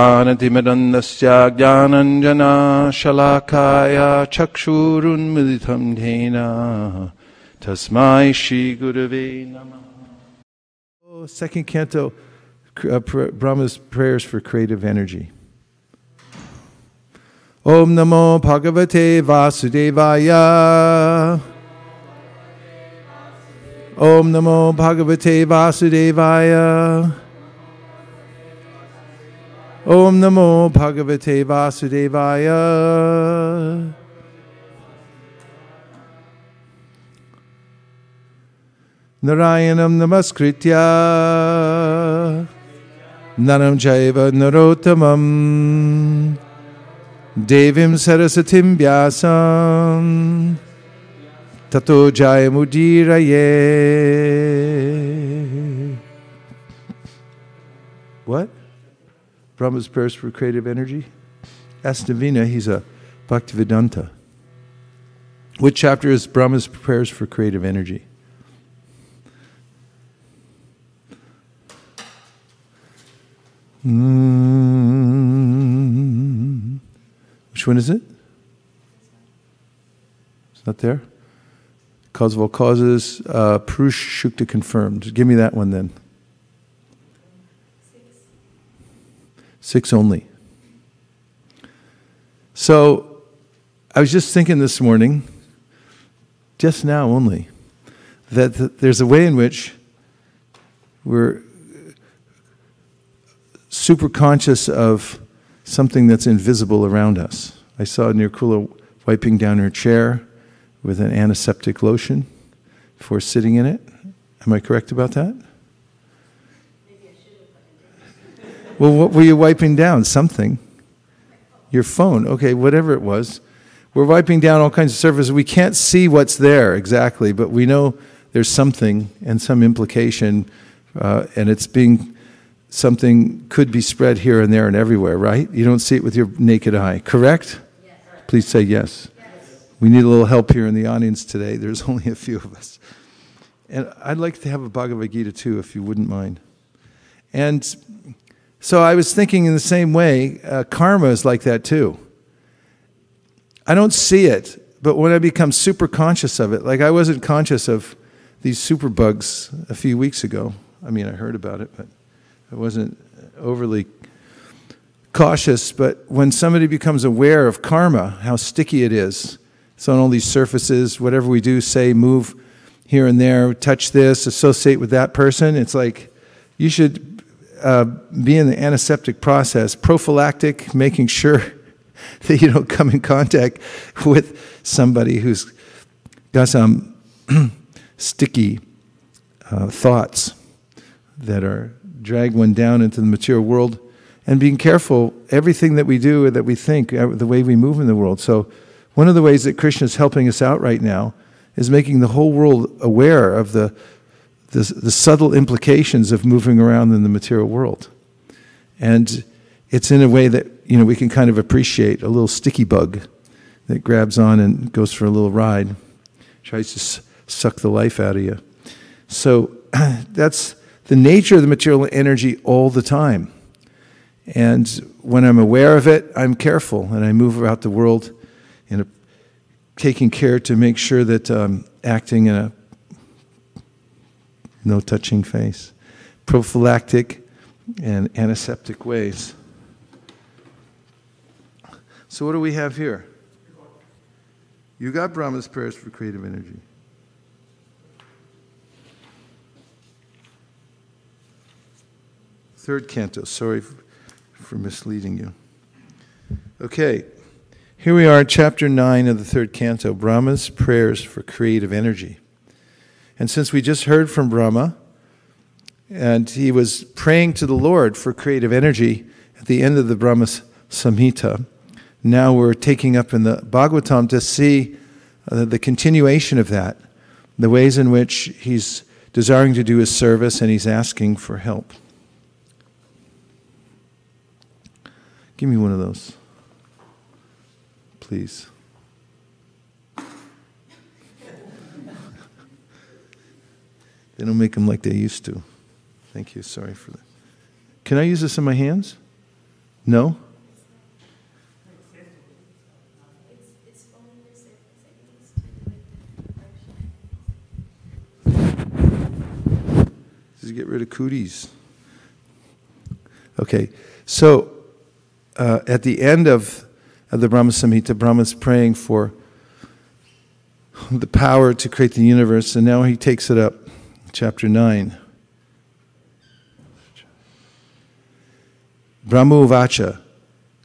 होमज्ञानतिमिरन्दस्य ज्ञानञ्जनाशलाकाय चक्षुरुन्मिलितं धेन तस्मै श्रीगुरवे नमः Oh, second canto, uh, pr- Brahma's prayers for creative energy. Om Namo Bhagavate Vasudevaya. Om Namo Bhagavate Vasudevaya. Om Namo Bhagavate Vasudevaya. Narayanam Namaskritya Nanam Jaiva Narottamam Devim Sarasvatim Vyasam Tato Jayamudiraye What? Brahma's prayers for creative energy? Ask Navina, he's a Bhaktivedanta. Which chapter is Brahma's prayers for creative energy? Mm. Which one is it? It's not there? Cause of all causes, uh, Purush Shukta confirmed. Give me that one then. Six only. So I was just thinking this morning, just now only, that there's a way in which we're super conscious of something that's invisible around us. I saw Nirkula wiping down her chair with an antiseptic lotion before sitting in it. Am I correct about that? Well, what were you wiping down? Something. Your phone. Okay, whatever it was. We're wiping down all kinds of surfaces. We can't see what's there exactly, but we know there's something and some implication, uh, and it's being something could be spread here and there and everywhere, right? You don't see it with your naked eye, correct? Yes. Please say yes. yes. We need a little help here in the audience today. There's only a few of us. And I'd like to have a Bhagavad Gita too, if you wouldn't mind. And so I was thinking in the same way, uh, karma is like that too. I don't see it, but when I become super conscious of it, like I wasn't conscious of these super bugs a few weeks ago. I mean, I heard about it, but I wasn't overly cautious, but when somebody becomes aware of karma, how sticky it is, it's on all these surfaces, whatever we do, say, move here and there, touch this, associate with that person, it's like you should uh, be in the antiseptic process, prophylactic, making sure that you don't come in contact with somebody who's got some sticky uh, thoughts that are drag one down into the material world and being careful everything that we do that we think uh, the way we move in the world. So one of the ways that krishna is helping us out right now is making the whole world aware of the, the, the subtle implications of moving around in the material world and it's in a way that you know we can kind of appreciate a little sticky bug that grabs on and goes for a little ride tries to suck the life out of you so that's the nature of the material energy all the time. And when I'm aware of it, I'm careful and I move about the world in a, taking care to make sure that I'm acting in a no touching face, prophylactic and antiseptic ways. So, what do we have here? You got Brahma's prayers for creative energy. Third canto. Sorry for misleading you. Okay, here we are, chapter 9 of the third canto Brahma's prayers for creative energy. And since we just heard from Brahma, and he was praying to the Lord for creative energy at the end of the Brahma Samhita, now we're taking up in the Bhagavatam to see uh, the continuation of that, the ways in which he's desiring to do his service and he's asking for help. Give me one of those, please. They don't make them like they used to. Thank you. Sorry for that. Can I use this in my hands? No? Just get rid of cooties. Okay, so uh, at the end of, of the Brahma Samhita, Brahma's praying for the power to create the universe, and now he takes it up, chapter 9. Brahmovacha,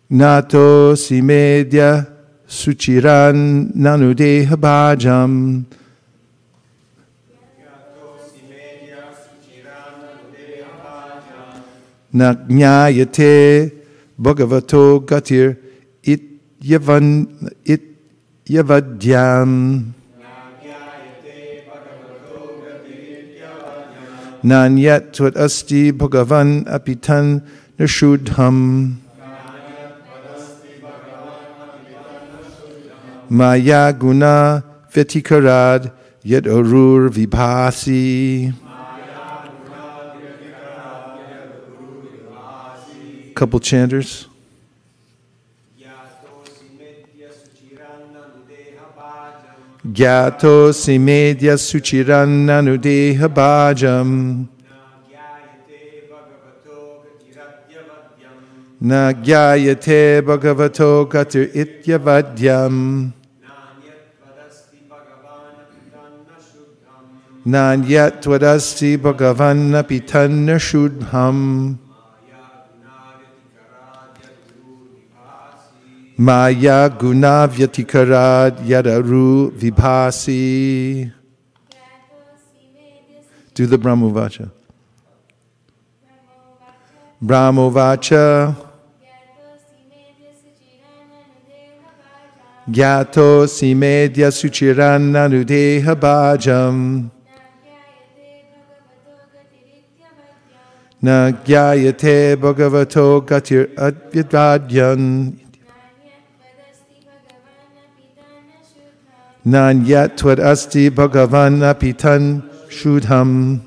Nato simedya suchiran nanudeha bhajam. Nagyayate bhagavato gatir it yavan it yavadyam. Nanyat tvat asti bhagavan apitan nashudham. Maya guna vyatikarad yad arur vibhasi. Couple chanters. Gyato simedya suchirannanudeha bhajam. Na gyayate bhagavato gatir ityavadyam. Nanyat tvadasti bhagavan apitanna shudham. Maya guna vyatikarad yadaru vibhasi. Do the Brahmovacha. Brahmovacha. Gyato simedya suchiranna nudeha bhajam. Na gyayate bhagavato gatir advyadyan. Nanyat tvad asti bhagavan apitan shudham.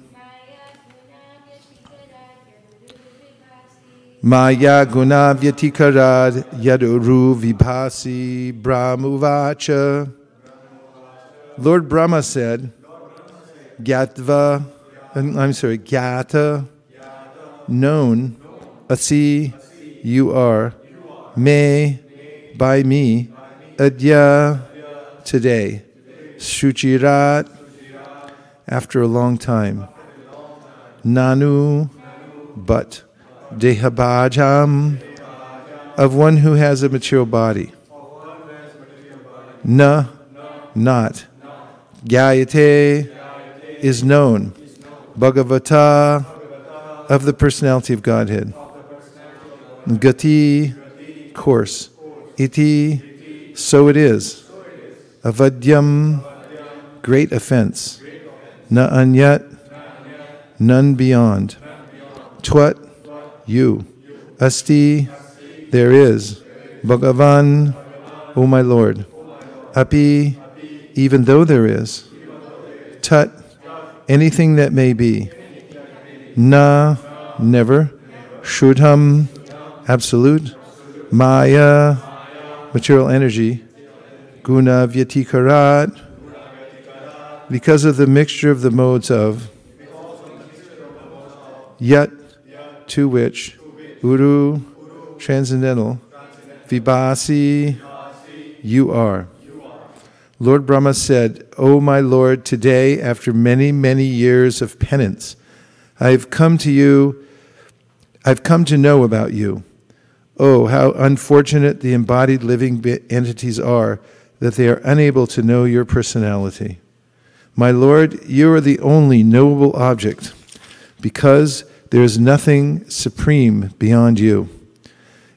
Maya guna vyatikarad yaduru vibhasi brahmuvacha. Lord Brahma said, Gyatva, I'm sorry, Gyata, known, asi, you are, me, by me, adya, today, shuchirat, after a long time, nanu, but, dehabhajam, of one who has a material body. Na, not. Gyayate is known. Bhagavata, of the personality of Godhead. Gati, course. Iti, so it is. Avadyam, great offense. Na anyat, none beyond. Twat, you. Asti, there is. Bhagavan, O my Lord. Api, even though there is. tut, anything that may be. Na, never. Shudham, absolute. Maya, material energy. Guna vyatikarat, because of the mixture of the modes of. Yet, to which. Uru, transcendental. Vibhasi, you are. Lord Brahma said, O my Lord, today, after many, many years of penance, I've come to you, I've come to know about you. Oh, how unfortunate the embodied living entities are that they are unable to know your personality. My Lord, you are the only knowable object, because there is nothing supreme beyond you.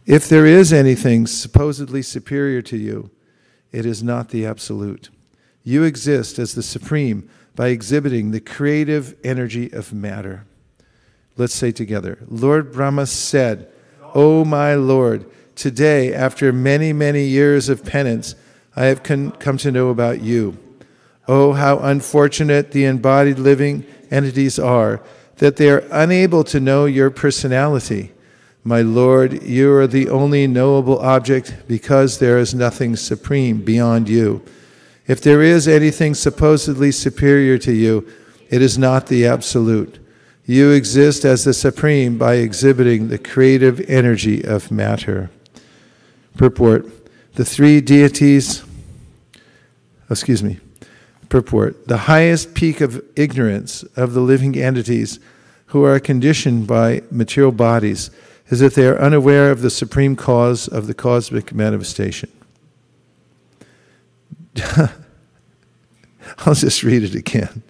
If there is anything supposedly superior to you, it is not the absolute. You exist as the supreme by exhibiting the creative energy of matter. Let's say together Lord Brahma said, O my Lord, today, after many, many years of penance, I have con- come to know about you. Oh, how unfortunate the embodied living entities are that they are unable to know your personality. My Lord, you are the only knowable object because there is nothing supreme beyond you. If there is anything supposedly superior to you, it is not the absolute. You exist as the supreme by exhibiting the creative energy of matter. Purport The three deities, excuse me, purport the highest peak of ignorance of the living entities who are conditioned by material bodies is that they are unaware of the supreme cause of the cosmic manifestation. I'll just read it again.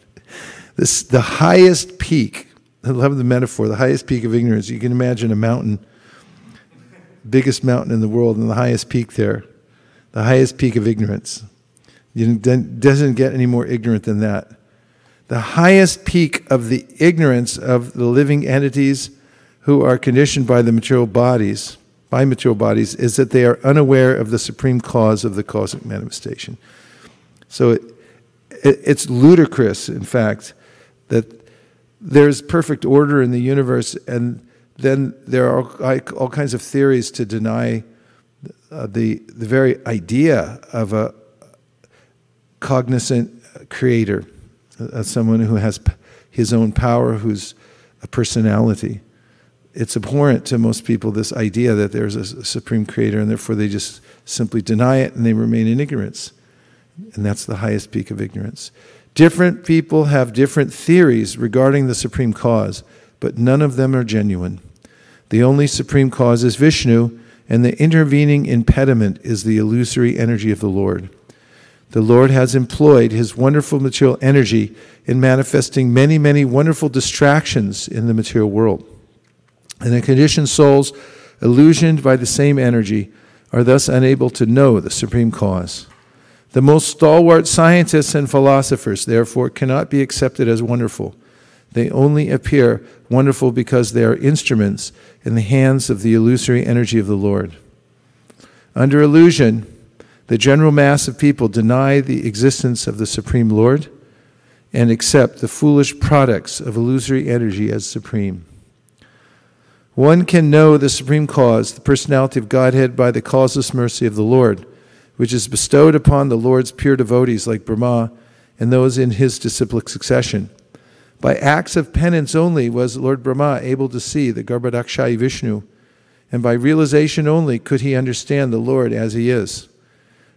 This, the highest peak, I love the metaphor, the highest peak of ignorance. You can imagine a mountain, biggest mountain in the world, and the highest peak there, the highest peak of ignorance. It doesn't get any more ignorant than that. The highest peak of the ignorance of the living entities who are conditioned by the material bodies, by material bodies, is that they are unaware of the supreme cause of the cosmic manifestation. So it, it, it's ludicrous, in fact, that there's perfect order in the universe, and then there are all, all kinds of theories to deny uh, the, the very idea of a cognizant creator, uh, someone who has his own power, who's a personality. It's abhorrent to most people this idea that there's a supreme creator and therefore they just simply deny it and they remain in ignorance. And that's the highest peak of ignorance. Different people have different theories regarding the supreme cause but none of them are genuine. The only supreme cause is vishnu and the intervening impediment is the illusory energy of the lord the lord has employed his wonderful material energy in manifesting many many wonderful distractions in the material world and the conditioned souls, illusioned by the same energy, are thus unable to know the supreme cause. The most stalwart scientists and philosophers, therefore, cannot be accepted as wonderful. They only appear wonderful because they are instruments in the hands of the illusory energy of the Lord. Under illusion, the general mass of people deny the existence of the Supreme Lord and accept the foolish products of illusory energy as supreme. One can know the supreme cause, the personality of Godhead, by the causeless mercy of the Lord, which is bestowed upon the Lord's pure devotees like Brahma and those in his disciplic succession. By acts of penance only was Lord Brahma able to see the Garbhodakashayi Vishnu, and by realization only could he understand the Lord as he is.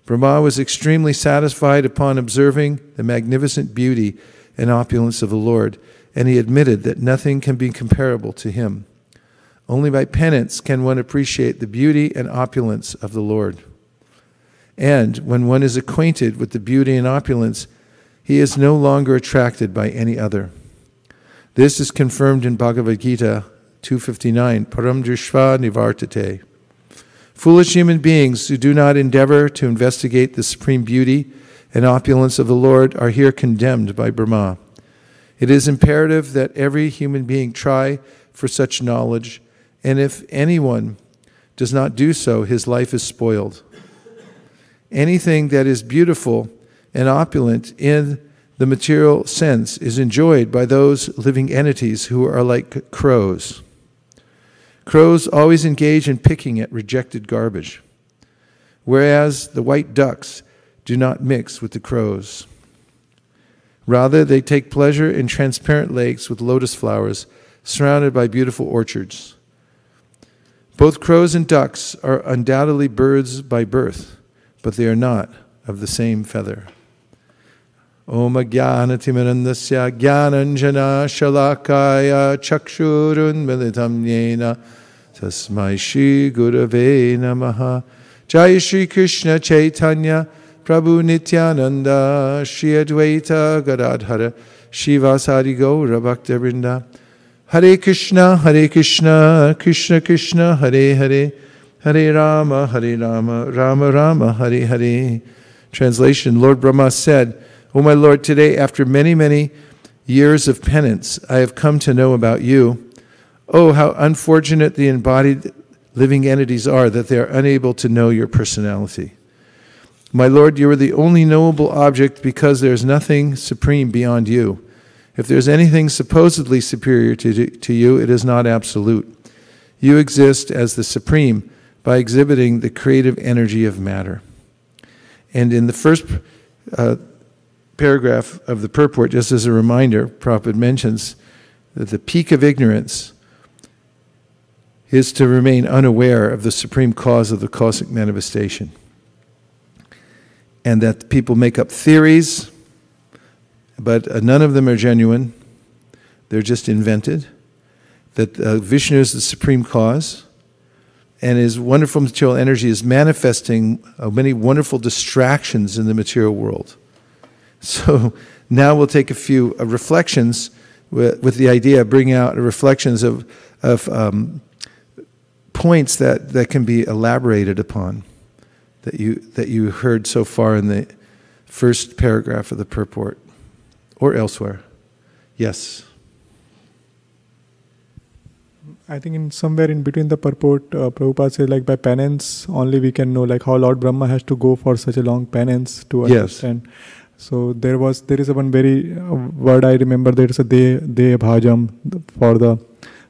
Brahma was extremely satisfied upon observing the magnificent beauty and opulence of the Lord, and he admitted that nothing can be comparable to him. Only by penance can one appreciate the beauty and opulence of the Lord. And when one is acquainted with the beauty and opulence, he is no longer attracted by any other. This is confirmed in Bhagavad Gita 259, Param Drishtva Nivartate. Foolish human beings who do not endeavor to investigate the supreme beauty and opulence of the Lord are here condemned by Brahma. It is imperative that every human being try for such knowledge and if anyone does not do so, his life is spoiled. Anything that is beautiful and opulent in the material sense is enjoyed by those living entities who are like crows. Crows always engage in picking at rejected garbage, whereas the white ducks do not mix with the crows. Rather, they take pleasure in transparent lakes with lotus flowers surrounded by beautiful orchards. Both crows and ducks are undoubtedly birds by birth, but they are not of the same feather. Militam Yena Tasmai Shri Gurave Namaha Jai Shri Krishna Chaitanya Prabhu Nityananda Shri Advaita Gadadhara Shrivasadi Gaura Bhakta Hare Krishna, Hare Krishna, Krishna Krishna, Hare Hare, Hare Rama, Hare Rama, Rama Rama, Hare Hare. Translation Lord Brahma said, O my Lord, today, after many, many years of penance, I have come to know about you. Oh, how unfortunate the embodied living entities are that they are unable to know your personality. My Lord, you are the only knowable object because there is nothing supreme beyond you. If there's anything supposedly superior to, to you, it is not absolute. You exist as the supreme by exhibiting the creative energy of matter. And in the first uh, paragraph of the purport, just as a reminder, Prabhupada mentions that the peak of ignorance is to remain unaware of the supreme cause of the cosmic manifestation. And that people make up theories, but uh, none of them are genuine. They're just invented. That uh, Vishnu is the supreme cause, and his wonderful material energy is manifesting uh, many wonderful distractions in the material world. So now we'll take a few uh, reflections with, with, the idea of bringing out reflections of, of um, points that, that can be elaborated upon that you, that you heard so far in the first paragraph of the purport or elsewhere. Yes. I think in somewhere in between the purport, uh, Prabhupada says like by penance only we can know like how Lord Brahma has to go for such a long penance to understand. Yes. So there was there is one very uh, word I remember. There is a de de bhajam for the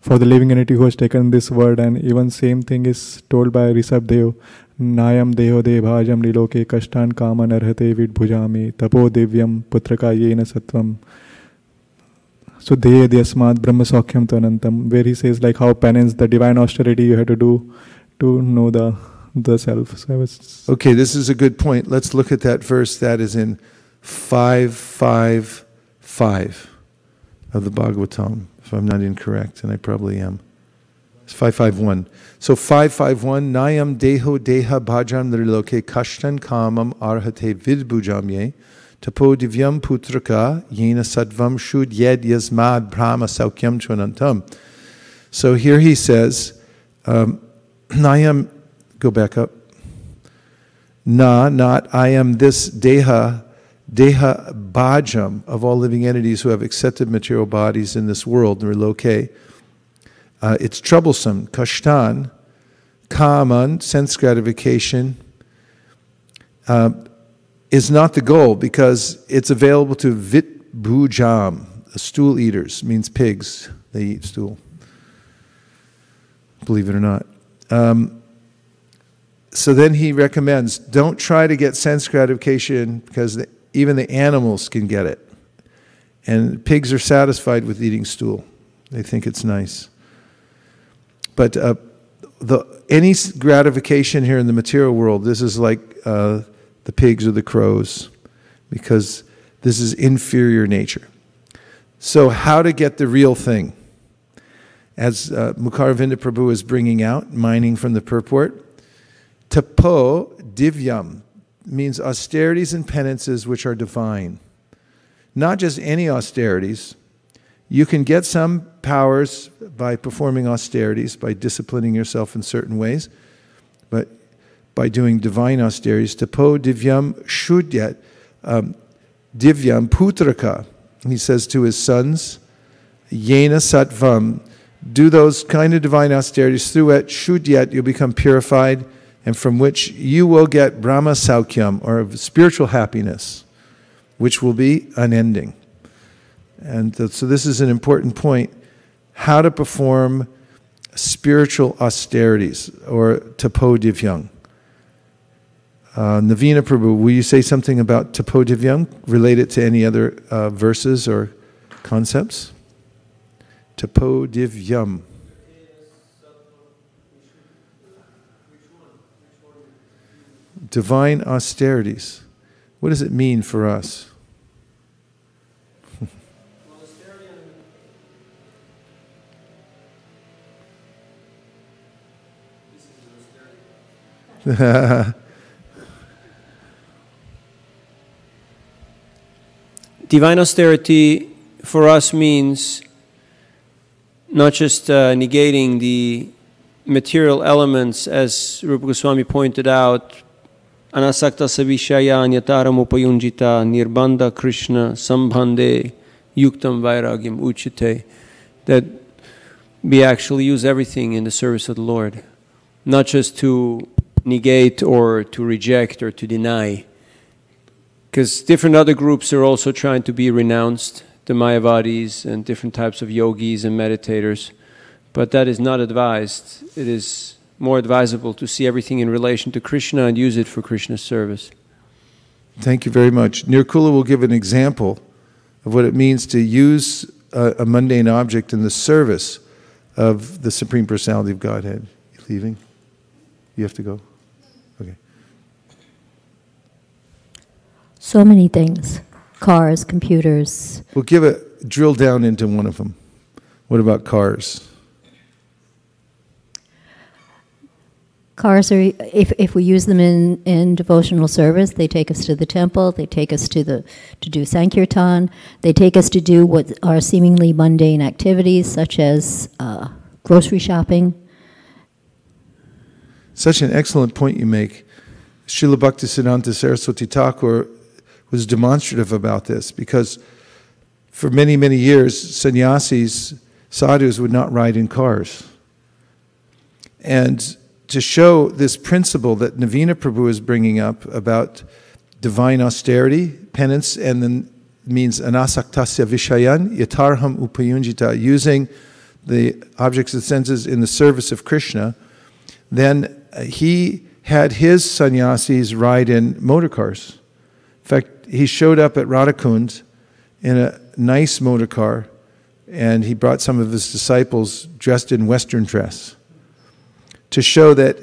for the living entity who has taken this word, and even same thing is told by Rishabh Dev. Nayam deho de bhajam liloke kashtan kaman arhate vid bhujami tapo divyam putraka yena satvam. So de yasmat brahma sakhyam tanantam, where he says like how penance, the divine austerity you have to do to know the the self. So was, okay, this is a good point. Let's look at that verse. That is in 555 of the Bhagavatam, if I'm not incorrect, and I probably am. It's 551. So 551, Nayam Deho Deha Bhajan Nriloke Kashtan Kamam Arhate Vidbujamye Tapo Divyam Putraka Yena Sadvam Shud Yed Yasmad Brahma Saukyam Chunantam. So here he says, um, Nayam, go back up. Na, not I am this Deha Deha Bhajam of all living entities who have accepted material bodies in this world, Nriloke. Uh, it's troublesome. Kashtan, Kaman, sense gratification, uh, is not the goal because it's available to Vit Bhujam, stool eaters, means pigs. They eat stool. Believe it or not. Um, so then he recommends don't try to get sense gratification because even the animals can get it. And pigs are satisfied with eating stool, they think it's nice. But uh, the, any gratification here in the material world, this is like uh, the pigs or the crows, because this is inferior nature. So, how to get the real thing? As uh, Mukaravinda Prabhu is bringing out, mining from the purport, tapo divyam, means austerities and penances which are divine. Not just any austerities. You can get some powers by performing austerities, by disciplining yourself in certain ways, but by doing divine austerities. Tapo divyam shudyat, um, divyam putraka. He says to his sons, yena satvam, do those kind of divine austerities. Through it, shudyat, you'll become purified and from which you will get Brahma Saukyam, or spiritual happiness, which will be unending. And so, this is an important point how to perform spiritual austerities, or tapodivyang. Uh, Navina Prabhu, will you say something about tapodivyang related to any other uh, verses or concepts? Tapodivyam. Divine austerities. What does it mean for us? Divine austerity for us means not just uh, negating the material elements, as Rupa Goswami pointed out, anasakta savishaya anyataram upayunjita nirbanda krishna sambhande yuktam vairagyam uchite that we actually use everything in the service of the Lord, not just to negate or to reject or to deny. Because different other groups are also trying to be renounced, the Mayavadis and different types of yogis and meditators. But that is not advised. It is more advisable to see everything in relation to Krishna and use it for Krishna's service. Thank you very much. Nirkula will give an example of what it means to use a, a mundane object in the service of the Supreme Personality of Godhead. You leaving? You have to go? Okay. So many things cars, computers. We'll give a drill down into one of them. What about cars? Cars are, if, if we use them in, in devotional service, they take us to the temple, they take us to, the, to do Sankirtan, they take us to do what are seemingly mundane activities, such as uh, grocery shopping. Such an excellent point you make. Srila Bhaktisiddhanta Saraswati Thakur was demonstrative about this because for many, many years, sannyasis, sadhus would not ride in cars. And to show this principle that Navina Prabhu is bringing up about divine austerity, penance, and then means anasaktasya vishayan, yatarham upayunjita, using the objects of the senses in the service of Krishna, then uh, he had his sannyasis ride in motor cars. In fact, he showed up at Radhakund in a nice motor car, and he brought some of his disciples dressed in Western dress to show that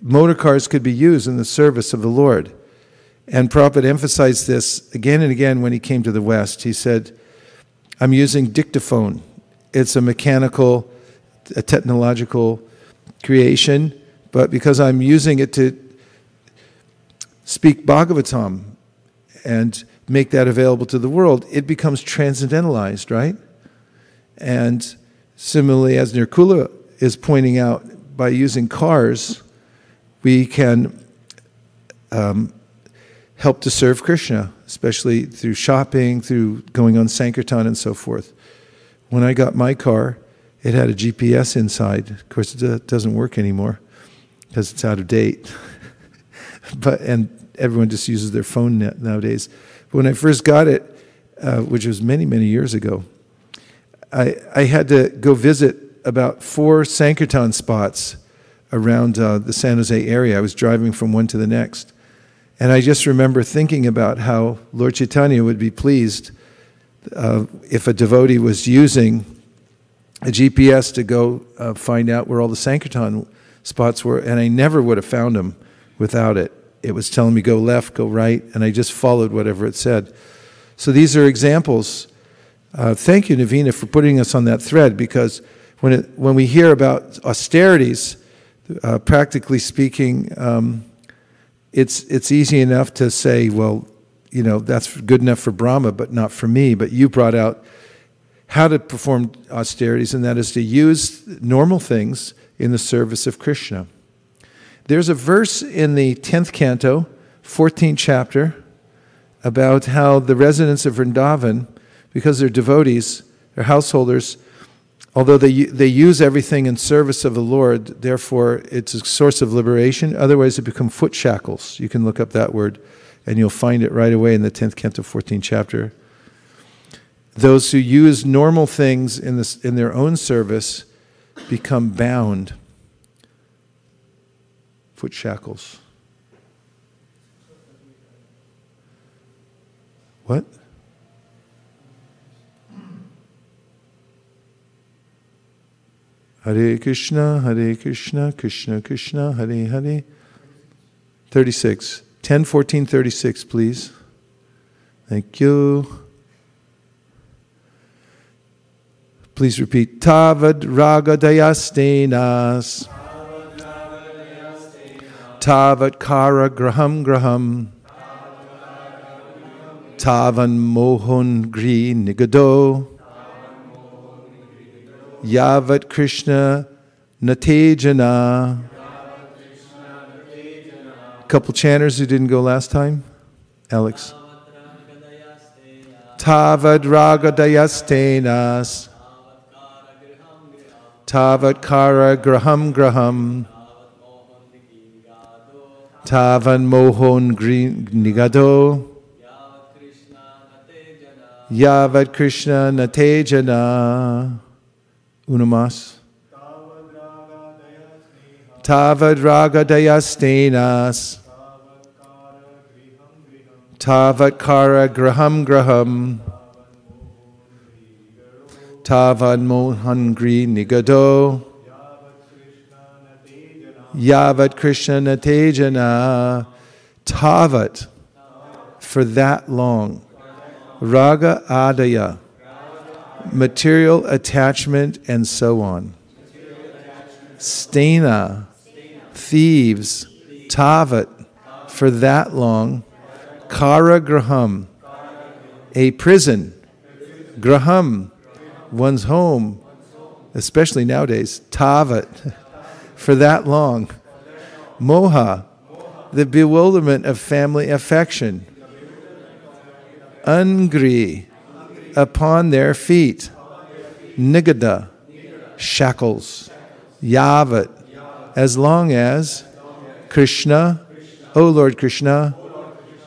motor cars could be used in the service of the Lord. And Prabhupada emphasized this again and again when he came to the West. He said, I'm using dictaphone. It's a mechanical, a technological creation, but because I'm using it to speak Bhagavatam and make that available to the world, it becomes transcendentalized, right? And similarly, as Nirkula is pointing out, by using cars, we can um, help to serve Krishna, especially through shopping, through going on Sankirtan, and so forth. When I got my car, it had a GPS inside. Of course, it doesn't work anymore because it's out of date. but and everyone just uses their phone nowadays. But when I first got it, uh, which was many many years ago, I I had to go visit about four Sankirtan spots around uh, the San Jose area. I was driving from one to the next. And I just remember thinking about how Lord Chaitanya would be pleased uh, if a devotee was using a GPS to go uh, find out where all the Sankirtan spots were. And I never would have found them without it. It was telling me go left, go right, and I just followed whatever it said. So these are examples. Uh, thank you, Navina, for putting us on that thread because when, it, when we hear about austerities, uh, practically speaking, um, it's, it's easy enough to say, well, you know, that's good enough for Brahma, but not for me. But you brought out how to perform austerities, and that is to use normal things in the service of Krishna. There's a verse in the 10th canto, 14th chapter, about how the residents of Vrindavan, because they're devotees, they're householders, Although they, they use everything in service of the Lord, therefore it's a source of liberation. Otherwise, it become foot shackles. You can look up that word and you'll find it right away in the 10th canto, 14th chapter. Those who use normal things in, this, in their own service become bound. Foot shackles. What? Hare Krishna, Hare Krishna, Krishna Krishna, Hare Hare. 36. 10, 14, 36, please. Thank you. Please repeat. Tavad raga dayastenas. Tavat kara graham graham. Tavan mohon gri nigado. Yavat Krishna Natejana. A couple chanters who didn't go last time. Alex. Tavad Dayastenas. Tavat Kara Graham Graham. Tavan Mohon Nigado. Yavat Krishna Natejana. Una más. Tavad ragadayastenas. Tavat kara graham graham. Tavad mohangri nigado. Yavat Krishna natejana. Tavat. For that long. Raga adaya. Material attachment and so on. Stena. Thieves. Tavat. For that long. Kara graham. A prison. Graham. One's home. Especially nowadays. Tavat. For that long. Moha. The bewilderment of family affection. Angri. Upon their feet. Nigada. Shackles. Yavat. As long as Krishna, O Lord Krishna,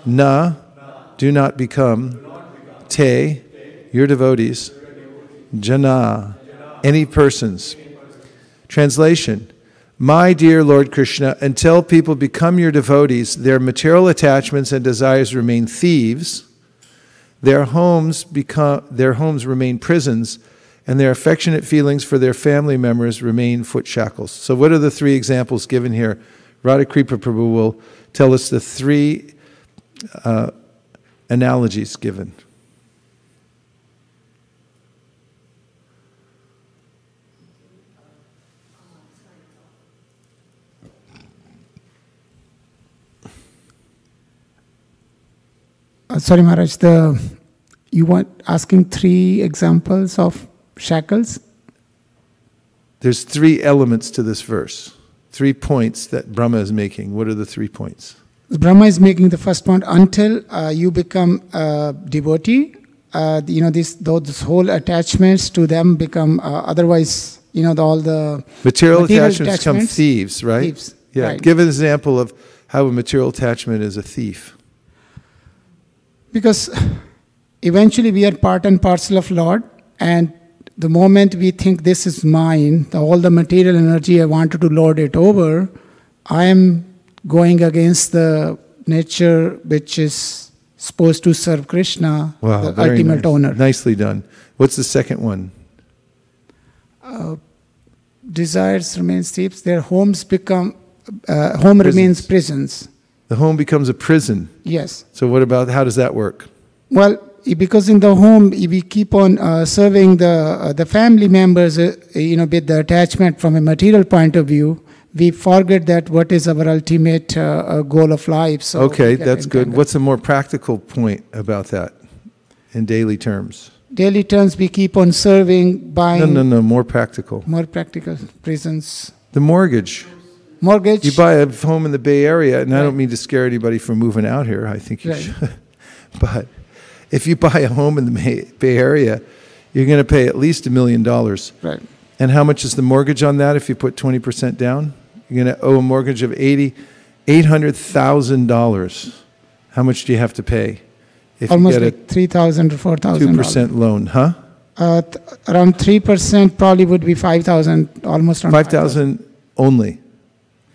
na, do not become, te, your devotees, jana, any persons. Translation My dear Lord Krishna, until people become your devotees, their material attachments and desires remain thieves, their homes, become, their homes remain prisons, and their affectionate feelings for their family members remain foot shackles. So, what are the three examples given here? Radhakripa Prabhu will tell us the three uh, analogies given. Uh, sorry, Maharaj. The you want asking three examples of shackles? There's three elements to this verse, three points that Brahma is making. What are the three points? Brahma is making the first point until uh, you become a devotee. Uh, you know, this those whole attachments to them become uh, otherwise. You know, the, all the material, material attachments, become thieves, right? Thieves. Yeah. Right. Give an example of how a material attachment is a thief. Because eventually we are part and parcel of Lord, and the moment we think this is mine, the, all the material energy I wanted to lord it over, I am going against the nature which is supposed to serve Krishna, wow, the ultimate nice. owner. Nicely done. What's the second one? Uh, desires remain thieves. Their homes become uh, home prisons. remains prisons. The home becomes a prison. Yes. So what about how does that work? Well, because in the home we keep on uh, serving the uh, the family members, uh, you know, with the attachment from a material point of view, we forget that what is our ultimate uh, uh, goal of life. So okay, that's good. What's a more practical point about that in daily terms? Daily terms, we keep on serving, by. No, no, no. More practical. More practical. Prisons. The mortgage. Mortgage. You buy a home in the Bay Area, and right. I don't mean to scare anybody from moving out here. I think you right. should, but if you buy a home in the Bay Area, you're going to pay at least a million dollars. Right. And how much is the mortgage on that if you put 20% down? You're going to owe a mortgage of 80 $800,000. How much do you have to pay? If Almost you get like 3000 or 4000 2% loan, huh? Uh, th- around 3% probably would be 5000 almost 5000 only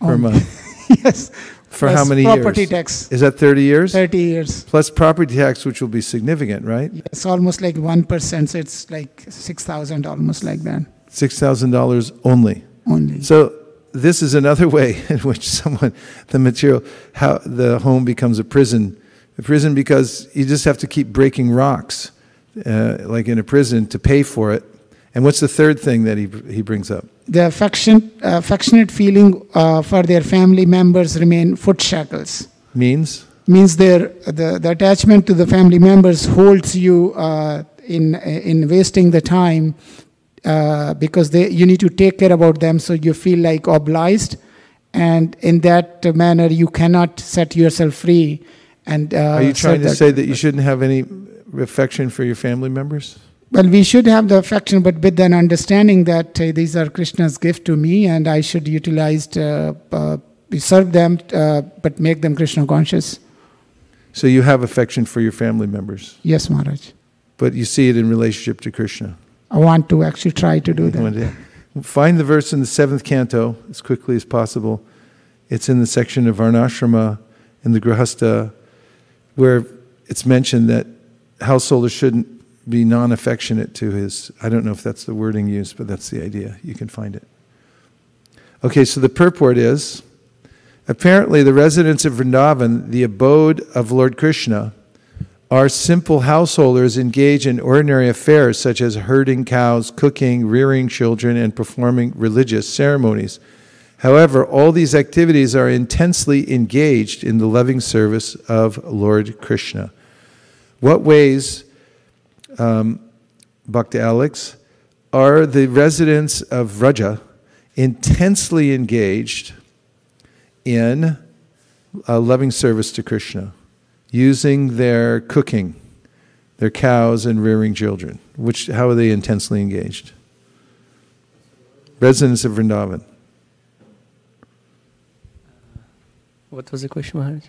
per month. yes. For how many years? property tax. Is that 30 years? 30 years. Plus property tax, which will be significant, right? It's almost like 1%, so it's like 6000 almost like that. $6,000 only. Only. So this is another way in which someone, the material, how the home becomes a prison. A prison because you just have to keep breaking rocks, uh, like in a prison, to pay for it. And what's the third thing that he, he brings up? The affection, uh, affectionate feeling uh, for their family members remain foot shackles. Means? Means their, the, the attachment to the family members holds you uh, in, in wasting the time uh, because they, you need to take care about them so you feel like obliged. And in that manner, you cannot set yourself free. And, uh, Are you trying to say that you shouldn't have any affection for your family members? Well, we should have the affection, but with an understanding that uh, these are Krishna's gift to me, and I should utilize, uh, uh, serve them, uh, but make them Krishna conscious. So you have affection for your family members. Yes, Maharaj. But you see it in relationship to Krishna. I want to actually try to do that. Find the verse in the seventh canto as quickly as possible. It's in the section of Varnashrama in the Grihastha where it's mentioned that householders shouldn't be non affectionate to his. I don't know if that's the wording used, but that's the idea. You can find it. Okay, so the purport is apparently the residents of Vrindavan, the abode of Lord Krishna, are simple householders engaged in ordinary affairs such as herding cows, cooking, rearing children, and performing religious ceremonies. However, all these activities are intensely engaged in the loving service of Lord Krishna. What ways, um, Bhakti Alex, are the residents of Vraja intensely engaged in a loving service to Krishna? using their cooking, their cows, and rearing children. Which, how are they intensely engaged? Residents of Vrindavan. What was the question, Maharaj?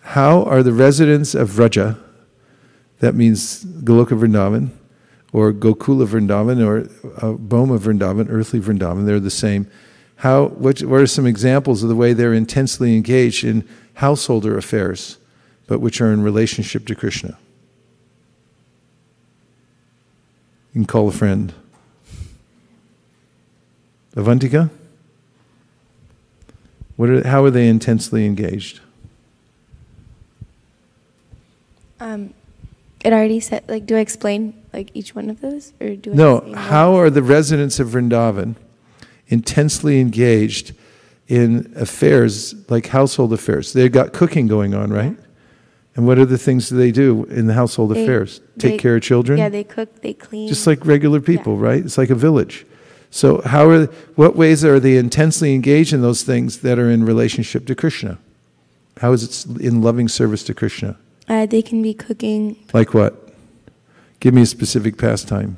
How are the residents of Vraja, that means Goloka Vrindavan, or Gokula Vrindavan, or Bhauma Vrindavan, earthly Vrindavan, they're the same. How, what, what are some examples of the way they're intensely engaged in householder affairs? but which are in relationship to Krishna. You can call a friend. Avantika? What are, how are they intensely engaged? Um, it already said, like, do I explain, like, each one of those? Or do I No, how are the residents of Vrindavan intensely engaged in affairs like household affairs? They've got cooking going on, right? And what are the things that they do in the household They- affairs? Take they- care of children? Yeah, they cook, they clean. Just like regular people, right? It's like a village. So how are what ways are they intensely engaged in those things that are in relationship to Krishna? How is it in loving service to Krishna? Uh, they can be cooking Like what? Give me a specific pastime.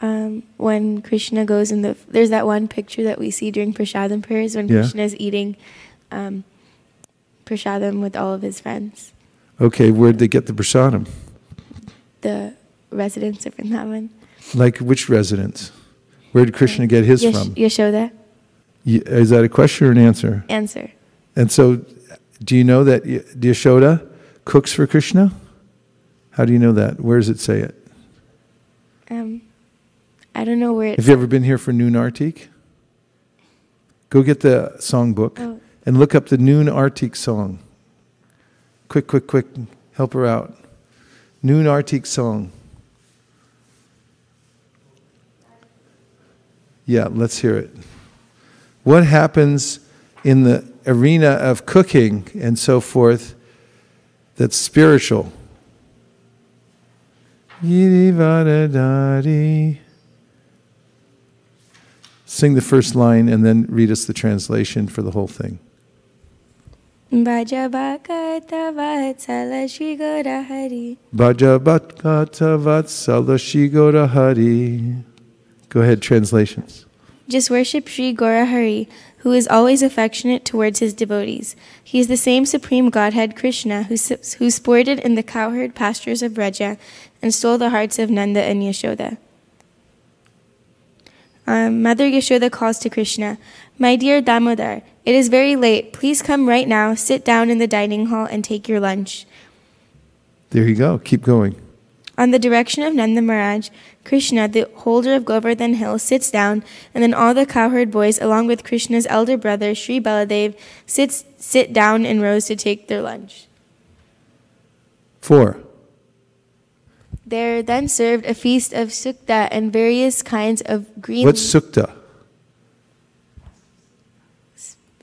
um, when Krishna goes in the. There's that one picture that we see during Prasadam prayers when Yeah. Krishna is eating um, Prasadam with all of his friends. Okay, where'd they get the prasadam? The residents of Vrindavan. Like which residents? Where did Krishna get his Yash- from? Yashoda. Y- Is that a question or an answer? Answer. And so, do you know that Y- Yashoda cooks for Krishna? How do you know that? Where does it say it? Um, I don't know where. Have you ever been here for Noon Artik? Go get the songbook Oh. and look up the Noon Artik song. Quick, quick, quick. Help her out. Noon Artik song. Yeah, let's hear it. What happens in the arena of cooking and so forth that's spiritual? Sing the first line and then read us the translation for the whole thing. Bhajabhakatavatala Shri Hari. Bhajabatkata vatsala shigora hari. Go ahead, translations. Just worship Sri Gaurahari, who is always affectionate towards his devotees. He is the same supreme Godhead Krishna who, who sported in the cowherd pastures of Braja and stole the hearts of Nanda and Yashoda. Um, Mother Yashoda calls to Krishna, My dear Damodar, it is very late. Please come right now, sit down in the dining hall, and take your lunch. There you go. Keep going. On the direction of Nanda Maharaj, Krishna, the holder of Govardhan Hill, sits down, and then all the cowherd boys, along with Krishna's elder brother, Sri Baladev, sits, sit down in rows to take their lunch. Four. There then served a feast of sukta and various kinds of green. What's sukta?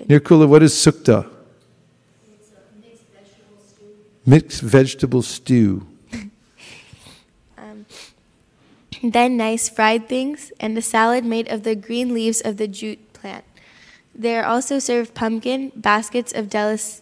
Nirakula, what is sukta? Mixed vegetable stew. Um, then nice fried things and a salad made of the green leaves of the jute plant. There are also served pumpkin, baskets of delis,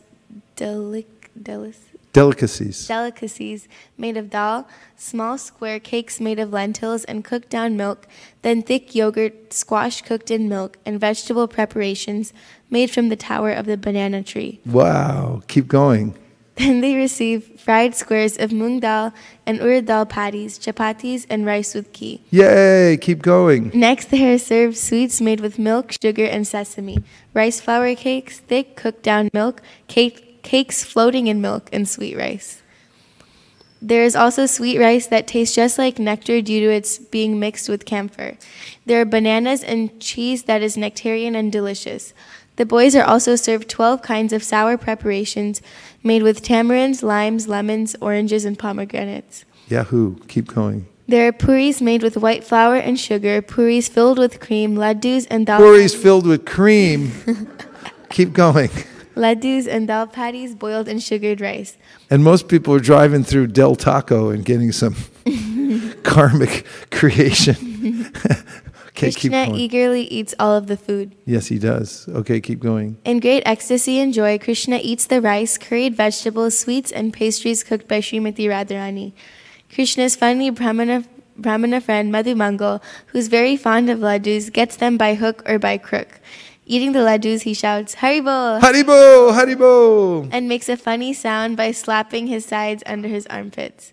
delic- delic- Delicacies. delicacies made of dal, small square cakes made of lentils and cooked down milk, then thick yogurt, squash cooked in milk, and vegetable preparations made from the tower of the banana tree. Wow. Keep going. Then they receive fried squares of mung dal and urad dal patties, chapatis, and rice with ghee. Yay, keep going. Next, they are served sweets made with milk, sugar, and sesame, rice flour cakes, thick cooked down milk, cake, cakes floating in milk, and sweet rice. There is also sweet rice that tastes just like nectar due to its being mixed with camphor. There are bananas and cheese that is nectarian and delicious. The boys are also served 12 kinds of sour preparations made with tamarinds, limes, lemons, oranges, and pomegranates. Yahoo, keep going. There are puris made with white flour and sugar, puris filled with cream, laddus and dal Puris filled with cream. keep going. laddus and dal patties boiled in sugared rice. And most people are driving through Del Taco and getting some karmic creation. okay, Krishna eagerly eats all of the food. yes, he does. Okay, keep going. In great ecstasy and joy, Krishna eats the rice, curried vegetables, sweets, and pastries cooked by Srimati Radharani. Krishna's funny Brahmana, Brahmana friend Madhu Mangal, who's very fond of laddus, gets them by hook or by crook. Eating the laddus, he shouts, Haribo! Haribo, Haribo. and makes a funny sound by slapping his sides under his armpits.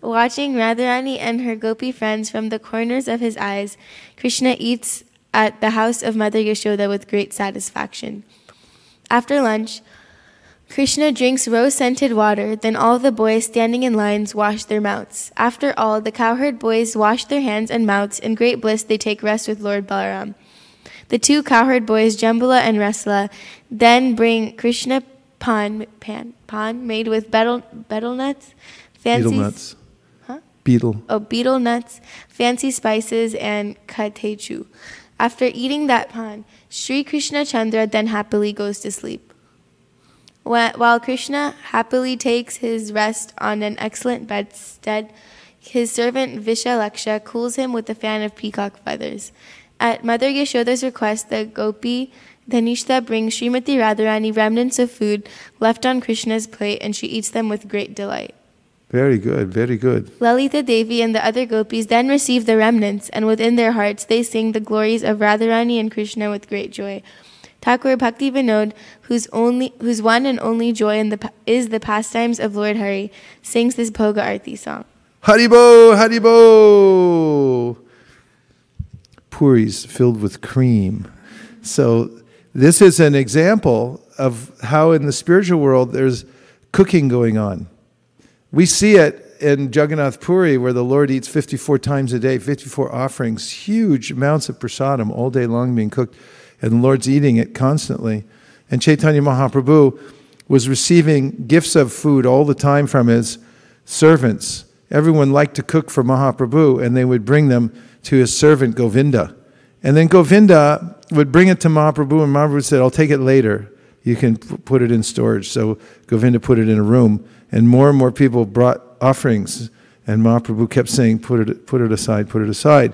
Watching Radharani and her gopi friends from the corners of his eyes, Krishna eats at the house of Mother Yashoda with great satisfaction. After lunch, Krishna drinks rose scented water, then all the boys standing in lines wash their mouths. After all, the cowherd boys wash their hands and mouths. In great bliss, they take rest with Lord Balaram. The two cowherd boys, Jambula and Rasala, then bring Krishna pan, pan, pan made with betel, betel nuts, nuts. Beetle. oh, betel nuts, fancy spices, and catechu. After eating that pan, Sri Krishna Chandra then happily goes to sleep. While Krishna happily takes his rest on an excellent bedstead, his servant Vishalaksha cools him with a fan of peacock feathers. At Mother Yashoda's request, the gopi Dhanishta brings Srimati Radharani remnants of food left on Krishna's plate and she eats them with great delight. Very good, very good. Lalita Devi and the other gopis then receive the remnants, and within their hearts they sing the glories of Radharani and Krishna with great joy. Thakur Bhakti Vinod, whose only, whose one and only joy in the, is the pastimes of Lord Hari, sings this Bhoga Arti song. Haribo, Haribo. Puris filled with cream. So this is an example of how in the spiritual world there's cooking going on. We see it in Jagannath Puri where the Lord eats 54 times a day, 54 offerings, huge amounts of prasadam all day long being cooked, and the Lord's eating it constantly. And Chaitanya Mahaprabhu was receiving gifts of food all the time from his servants. Everyone liked to cook for Mahaprabhu, and they would bring them to his servant Govinda. And then Govinda would bring it to Mahaprabhu, and Mahaprabhu said, I'll take it later. You can put it in storage. So Govinda put it in a room, and more and more people brought offerings. And Mahaprabhu kept saying, put it, put it aside, put it aside.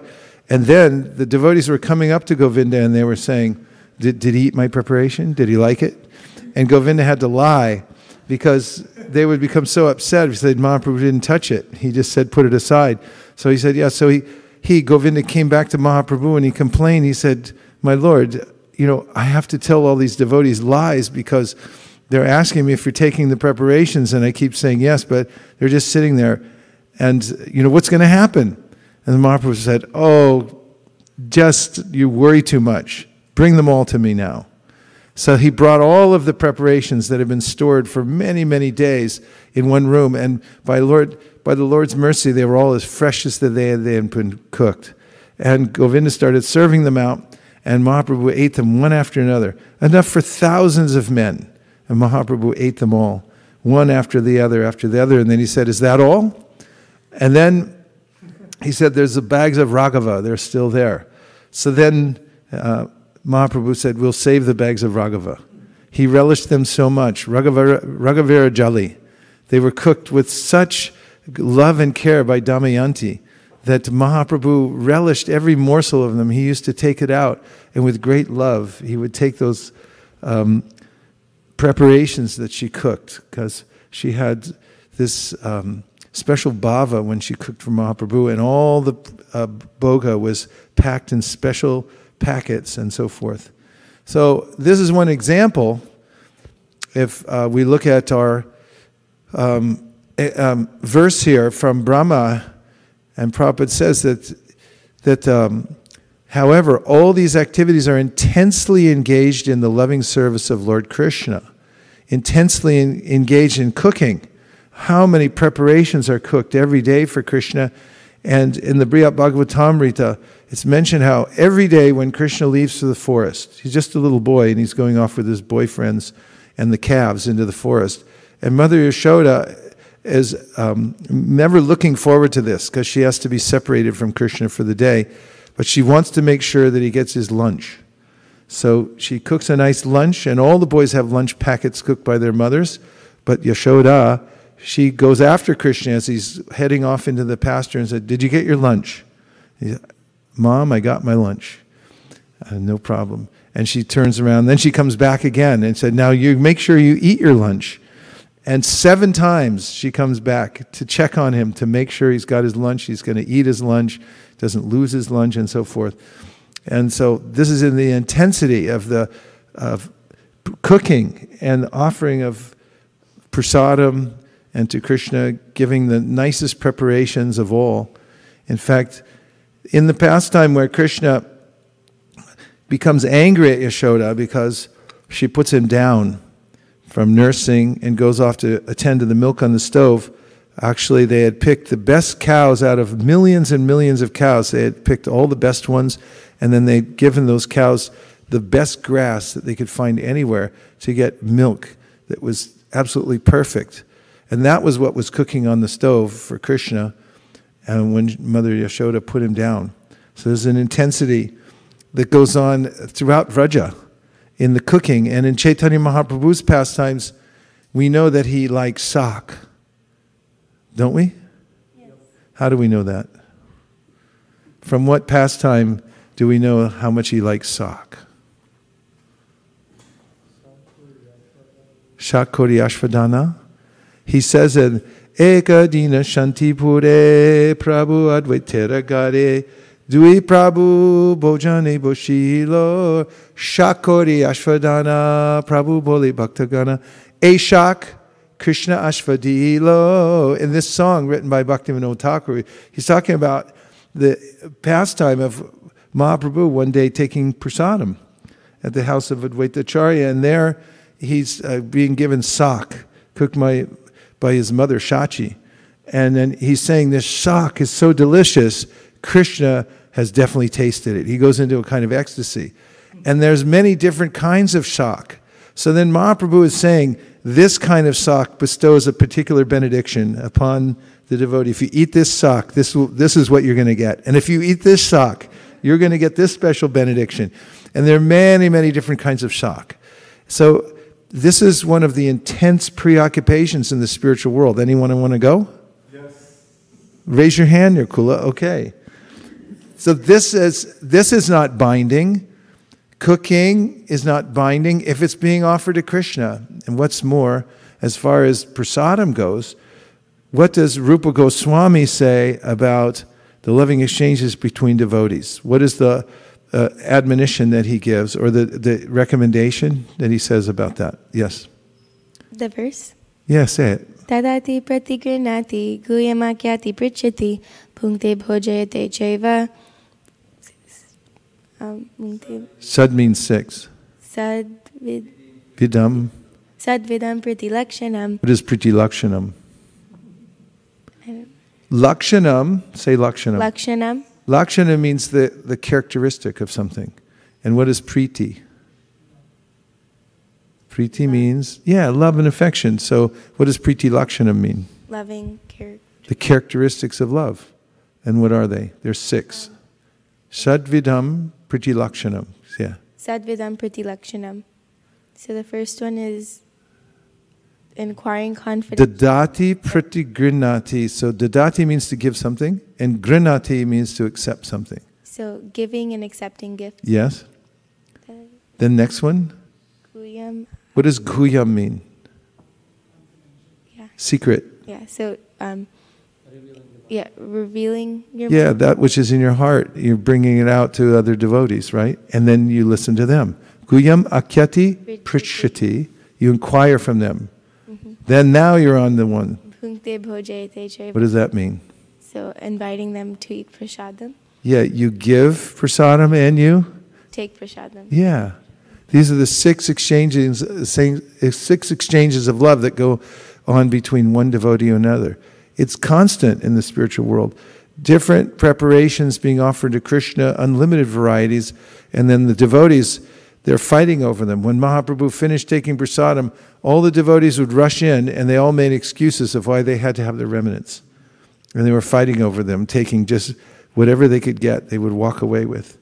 And then the devotees were coming up to Govinda and they were saying, did, did he eat my preparation? Did he like it? And Govinda had to lie because they would become so upset if he said Mahaprabhu didn't touch it. He just said, put it aside. So he said, yeah. So he, he, Govinda, came back to Mahaprabhu and he complained. He said, my Lord, you know, I have to tell all these devotees lies because they're asking me if you're taking the preparations, and I keep saying yes, but they're just sitting there. And, you know, what's going to happen? And the Mahaprabhu said, Oh, just you worry too much. Bring them all to me now. So he brought all of the preparations that had been stored for many, many days in one room, and by Lord, by the Lord's mercy, they were all as fresh as the day they had been cooked. And Govinda started serving them out, and Mahaprabhu ate them one after another, enough for thousands of men. And Mahaprabhu ate them all, one after the other, after the other. And then he said, Is that all? And then he said, There's the bags of Raghava, they're still there. So then uh, Mahaprabhu said, We'll save the bags of Raghava. He relished them so much. Raghavira, Raghavira Jali. They were cooked with such love and care by Damayanti that Mahaprabhu relished every morsel of them. He used to take it out, and with great love, he would take those um, preparations that she cooked because she had this um, special bhava when she cooked for Mahaprabhu, and all the uh, bhoga was packed in special packets and so forth. So, this is one example. If uh, we look at our um, um, verse here from Brahma, and Prabhupada says that, that um, however, all these activities are intensely engaged in the loving service of Lord Krishna, intensely in, engaged in cooking. How many preparations are cooked every day for Krishna? And in the Brihad Bhagavatamrita, it's mentioned how every day when Krishna leaves for the forest, he's just a little boy and he's going off with his boyfriends and the calves into the forest. And Mother Yashoda is um, never looking forward to this because she has to be separated from Krishna for the day, but she wants to make sure that he gets his lunch. So she cooks a nice lunch, and all the boys have lunch packets cooked by their mothers. But Yashoda, she goes after Krishna as he's heading off into the pasture and said, Did you get your lunch? Said, Mom, I got my lunch. Uh, no problem. And she turns around. Then she comes back again and said, Now you make sure you eat your lunch. And seven times she comes back to check on him to make sure he's got his lunch, he's going to eat his lunch, doesn't lose his lunch, and so forth. And so this is in the intensity of the of cooking and offering of prasadam and to Krishna giving the nicest preparations of all. In fact, in the pastime where Krishna becomes angry at Yashoda because she puts him down from nursing and goes off to attend to the milk on the stove. Actually, they had picked the best cows out of millions and millions of cows. They had picked all the best ones, and then they'd given those cows the best grass that they could find anywhere to get milk that was absolutely perfect. And that was what was cooking on the stove for Krishna and when Mother Yashoda put him down. So there's an intensity that goes on throughout Vraja in the cooking. And in Chaitanya Mahaprabhu's pastimes, we know that he likes sak. Don't we? Yes. How do we know that? From what pastime do we know how much he likes sak? Shakori Ashvadana. He says in Ekadina Shantipure Prabhu Advaitera Gare Dui Prabhu Bojane Boshilo Shakori Ashvadana Prabhu Boli Bhaktagana Eshak Krishna Ashvadilo. In this song written by Bhaktivinoda Thakur, he's talking about the pastime of Mahaprabhu one day taking prasadam at the house of Advaitacharya, and there he's uh, being given sak, cooked by, by his mother Shachi. And then he's saying this sak is so delicious, Krishna has definitely tasted it. He goes into a kind of ecstasy. And there's many different kinds of sak. So then Mahaprabhu is saying this kind of sak bestows a particular benediction upon the devotee. If you eat this sak, this, will, this is what you're going to get. And if you eat this sak, you're going to get this special benediction. And there are many, many different kinds of sak. So this is one of the intense preoccupations in the spiritual world. Anyone want to go? Yes. Raise your hand, Kula. Okay. So this is this is not binding. Cooking is not binding if it's being offered to Krishna. And what's more, as far as prasadam goes, what does Rupa Goswami say about the loving exchanges between devotees? What is the uh, admonition that he gives or the, the recommendation that he says about that? Yes. The verse? Yeah, say it. Tadati pratigrinati guyamakyati prichati punkte bhojayate chaiva um, Sad means six. Sad vid. Vidam. Sad vidam priti lakshanam. What is priti lakshanam? Say lakshanam. Lakshanam. Lakshana means the, the characteristic of something. And what is priti? Priti means, yeah, love and affection. So what does priti lakshanam mean? Loving character. The characteristics of love. And what are they? There's six. Sadvidam Priti Lakshanam. Yeah. Sadvidam Priti Lakshanam. So the first one is inquiring confidence. Dadati Priti Grinati. So dadati means to give something, and grinati means to accept something. So giving and accepting gifts. Yes. The next one. Guyam. What does guyam mean? Yeah. Secret. Yeah. So um, yeah, revealing your Yeah, mind. that which is in your heart, you're bringing it out to other devotees, right? And then you listen to them. Guyam akyati prishati, you inquire from them. Then now you're on the one. Bhunkte bhojayate chaiva. What does that mean? So inviting them to eat prasadam, Yeah, you give prasadam and you? take prasadam. Yeah. These are the six exchanges, six exchanges of love that go on between one devotee and another. It's constant in the spiritual world. Different preparations being offered to Krishna, unlimited varieties, and then the devotees, they're fighting over them. When Mahaprabhu finished taking prasadam, all the devotees would rush in and they all made excuses of why they had to have the remnants. And they were fighting over them, taking just whatever they could get, they would walk away with.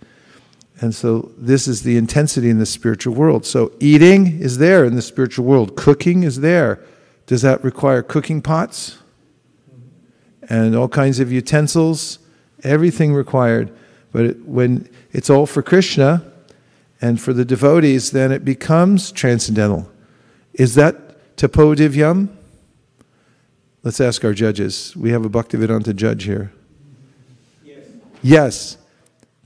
And so this is the intensity in the spiritual world. So eating is there in the spiritual world, cooking is there. Does that require cooking pots? And all kinds of utensils, everything required. But it, when it's all for Krishna and for the devotees, then it becomes transcendental. Is that tapo divyam? Let's ask our judges. We have a Bhaktivedanta judge here. Yes. Yes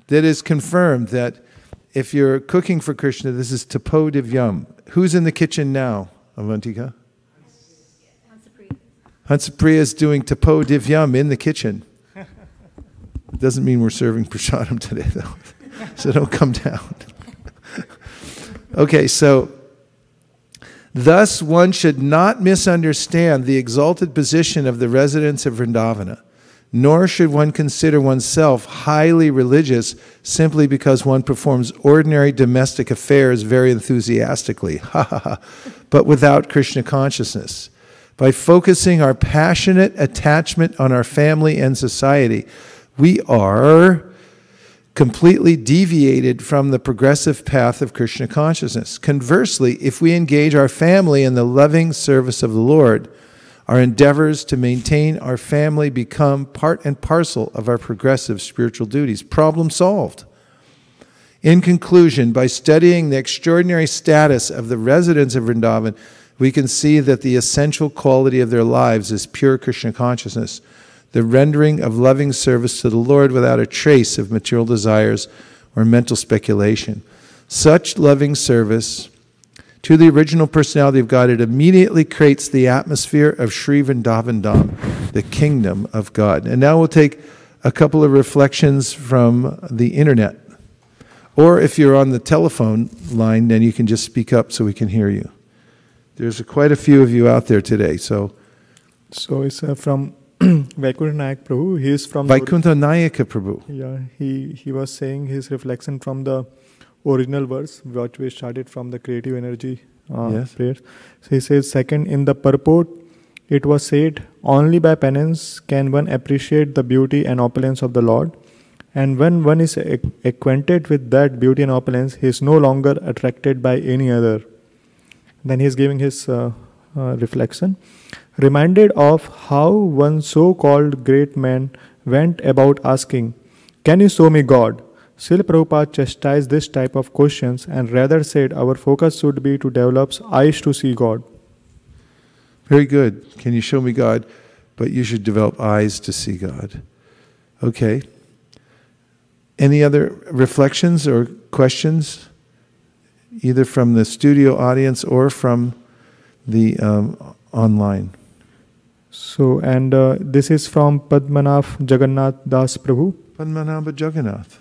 that is confirmed that if you're cooking for Krishna, this is tapo divyam. Who's in the kitchen now, Avantika? Hansapriya is doing tapo divyam in the kitchen. It doesn't mean we're serving prasadam today, though. so don't come down. Okay, so thus one should not misunderstand the exalted position of the residents of Vrindavana nor should one consider oneself highly religious simply because one performs ordinary domestic affairs very enthusiastically, but without Krishna consciousness. By focusing our passionate attachment on our family and society, we are completely deviated from the progressive path of Krishna consciousness. Conversely, if we engage our family in the loving service of the Lord, our endeavors to maintain our family become part and parcel of our progressive spiritual duties. Problem solved. In conclusion, by studying the extraordinary status of the residents of Vrindavan, we can see that the essential quality of their lives is pure Krishna consciousness, the rendering of loving service to the Lord without a trace of material desires or mental speculation. Such loving service to the original personality of God, it immediately creates the atmosphere of Sri Vrindavan the kingdom of God. And now we'll take a couple of reflections from the internet. Or if you're on the telephone line, then you can just speak up so we can hear you. There's quite a few of you out there today, so. So it's uh, from Vaikuntha Nayak Prabhu. He is from Vaikuntha Nayaka Prabhu. Yeah, he, he was saying his reflection from the original verse, which we started from the creative energy uh, yes. prayers. So he says, second, in the purport, it was said, only by penance can one appreciate the beauty and opulence of the Lord. And when one is acquainted with that beauty and opulence, he is no longer attracted by any other. Then he is giving his uh, uh, reflection. Reminded of how one so called great man went about asking, Can you show me God? Srila Prabhupada chastised this type of questions and rather said our focus should be to develop eyes to see God. Very good. Can you show me God? But you should develop eyes to see God. Okay. Any other reflections or questions, either from the studio audience or from the um, online? So, and uh, this is from Padmanabh Jagannath Das Prabhu. Padmanabh Jagannath.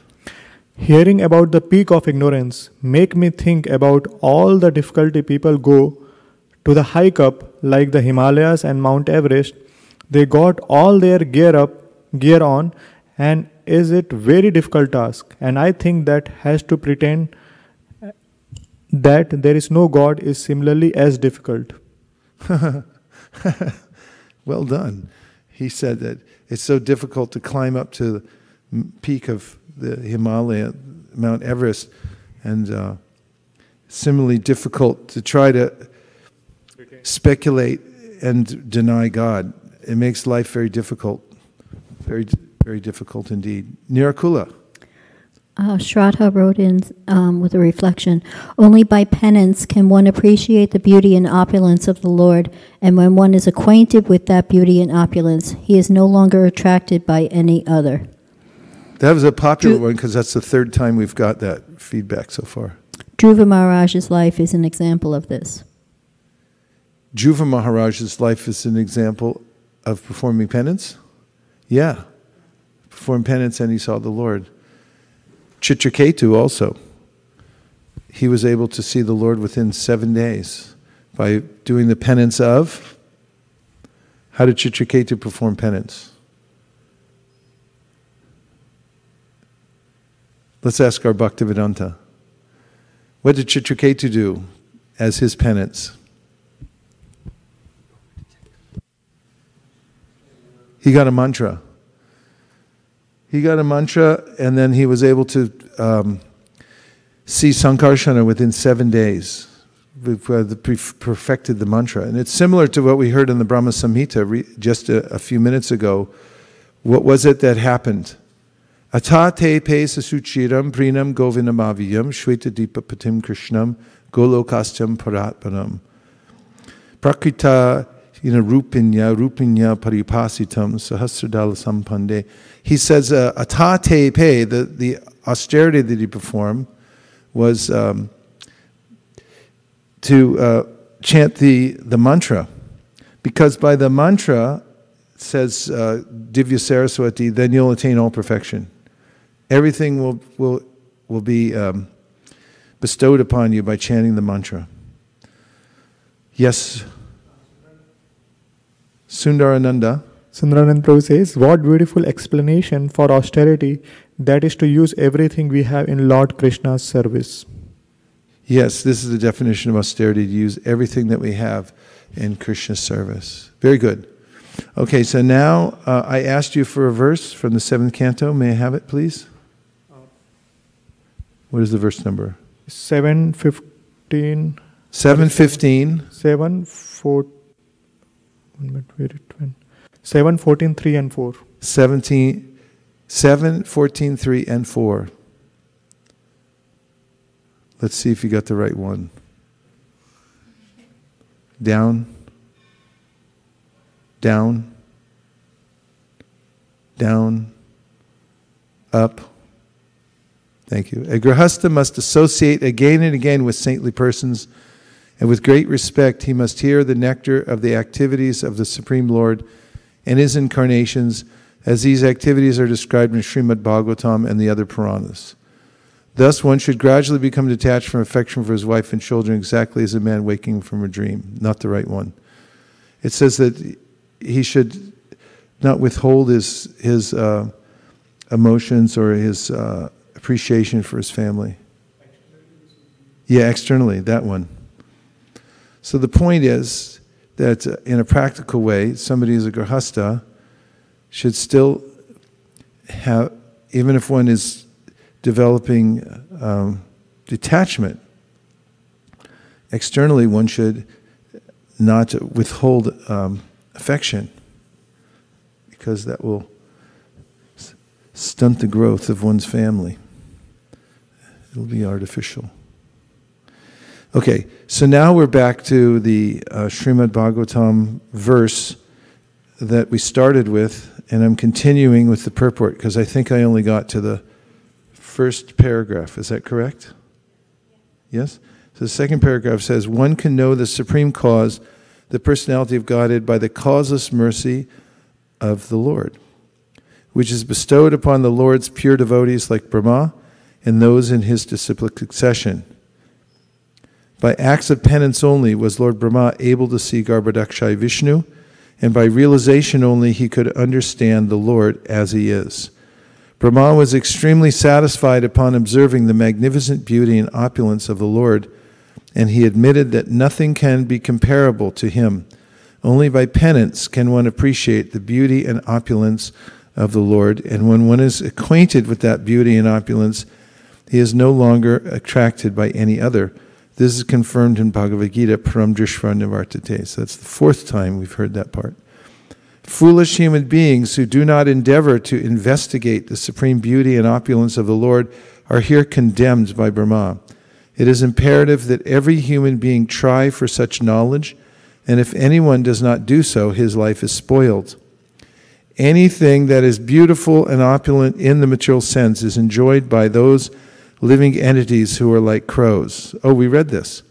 Hearing about the peak of ignorance make me think about all the difficulty people go to the hike up like the Himalayas and Mount Everest. They got all their gear up, gear on, and is it very difficult task. And I think that has to pretend that there is no God is similarly as difficult. well done. He said that it's so difficult to climb up to the peak of the Himalaya, Mount Everest, and uh, similarly difficult to try to speculate and deny God. It makes life very difficult, very, very difficult indeed. Nirakula. Uh, Shraddha wrote in um, with a reflection Only by penance can one appreciate the beauty and opulence of the Lord, and when one is acquainted with that beauty and opulence, he is no longer attracted by any other. That was a popular one because that's the third time we've got that feedback so far. Dhruva Maharaj's life is an example of this. Dhruva Maharaj's life is an example of performing penance? Yeah. Performed penance and he saw the Lord. Chitraketu also. He was able to see the Lord within seven days by doing the penance of. How did Chitraketu perform penance? Let's ask our Bhaktivedanta. What did Chitraketu do as his penance? He got a mantra. He got a mantra, and then he was able to um, see Sankarsana within seven days. Perfected the mantra. And it's similar to what we heard in the Brahma Samhita just a, a few minutes ago. What was it that happened? Atate pe sasuchiram prinam govinamaviyam shweta dipa patim krishnam golokastam paratpanam. Prakrita you know, rupinya, rupinya paripasitam sahasradala sampande. He says, uh, atate pe, the, the austerity that he performed was um, to uh, chant the, the mantra. Because by the mantra, says uh, Divya Saraswati, then you'll attain all perfection. Everything will, will, will be um, bestowed upon you by chanting the mantra. Yes. Sundarananda. Sundarananda Prabhu says, What beautiful explanation for austerity that is to use everything we have in Lord Krishna's service. Yes, this is the definition of austerity to use everything that we have in Krishna's service. Very good. Okay, so now uh, I asked you for a verse from the seventh canto. May I have it, please? What is the verse number? 715. 715. 7 4 7, 14, 3 and 4. 17, 7, 14, 3 and 4. Let's see if you got the right one. Down, down, down, up. Thank you. A grihastha must associate again and again with saintly persons and with great respect, he must hear the nectar of the activities of the Supreme Lord and his incarnations, as these activities are described in Srimad Bhagavatam and the other Puranas. Thus, one should gradually become detached from affection for his wife and children, exactly as a man waking from a dream, not the right one. It says that he should not withhold his, his uh, emotions or his uh, appreciation for his family. Yeah, externally, that one. So the point is that uh, in a practical way, somebody who's a grihastha should still have, even if one is developing um, detachment, externally one should not withhold um, affection because that will stunt the growth of one's family. It'll be artificial. Okay, so now we're back to the uh, Srimad Bhagavatam verse that we started with, and I'm continuing with the purport because I think I only got to the first paragraph. Is that correct? Yes? So the second paragraph says One can know the supreme cause, the personality of Godhead, by the causeless mercy of the Lord, which is bestowed upon the Lord's pure devotees like Brahma and those in his disciplic succession by acts of penance only was Lord Brahma able to see Garbhodakashayi Vishnu, and by realization only he could understand the Lord as he is. Brahma was extremely satisfied upon observing the magnificent beauty and opulence of the Lord, and he admitted that nothing can be comparable to him. Only by penance can one appreciate the beauty and opulence of the Lord, and when one is acquainted with that beauty and opulence, he is no longer attracted by any other. This is confirmed in Bhagavad Gita, Param Drishtva Nivartate. So that's the fourth time we've heard that part. Foolish human beings who do not endeavor to investigate the supreme beauty and opulence of the Lord are here condemned by Brahma. It is imperative that every human being try for such knowledge, and if anyone does not do so, his life is spoiled. Anything that is beautiful and opulent in the material sense is enjoyed by those living entities who are like crows. Oh, we read this.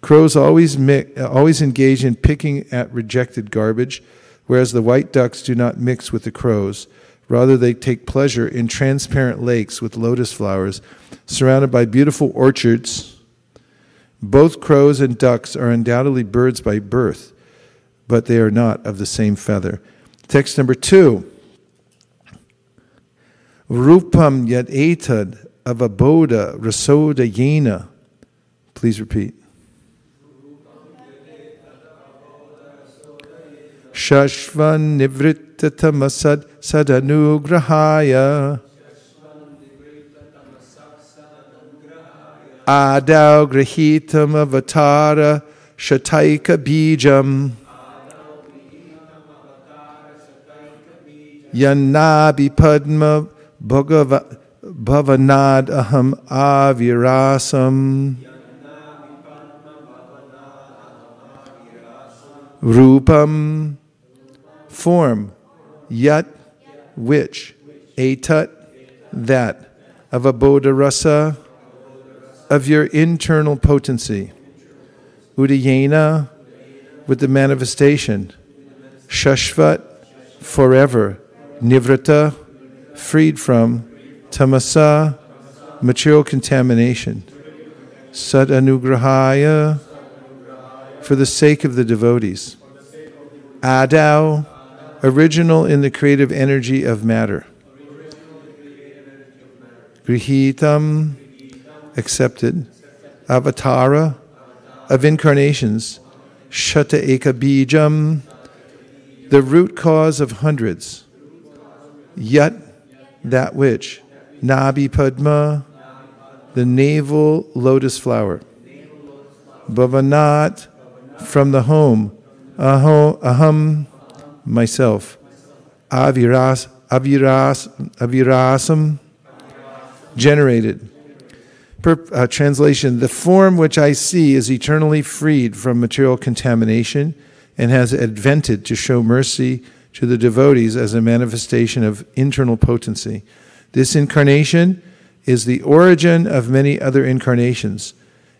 Crows always, always engage in picking at rejected garbage, whereas the white ducks do not mix with the crows. Rather, they take pleasure in transparent lakes with lotus flowers, surrounded by beautiful orchards. Both crows and ducks are undoubtedly birds by birth, but they are not of the same feather. Text number two. Rupam yat etad avaboda rasoda yena. Please repeat. Shashvan nivrittatamasad sadanugrahaya. Adau grahitam avatara shataika bijam. Yanabi padma bhagava, bhavanad aham avirasam. Rupam form, yat, which, etat, that, of a bodha rasa, of your internal potency, udayena, with the manifestation, shashvat, forever, nivrata, freed from, tamasa, material contamination, sat anugrahaya, for the sake of the devotees. Adau, original in the creative energy of matter. Grihitam, accepted. Avatara, of incarnations. Shata ekabijam, the root cause of hundreds. yet that which. Nabi Padma, the navel lotus flower. Bhavanat, from the home. Aho, aham, myself. Aviras, aviras, avirasam, generated. Per, uh, translation The form which I see is eternally freed from material contamination and has advented to show mercy to the devotees as a manifestation of internal potency. This incarnation is the origin of many other incarnations,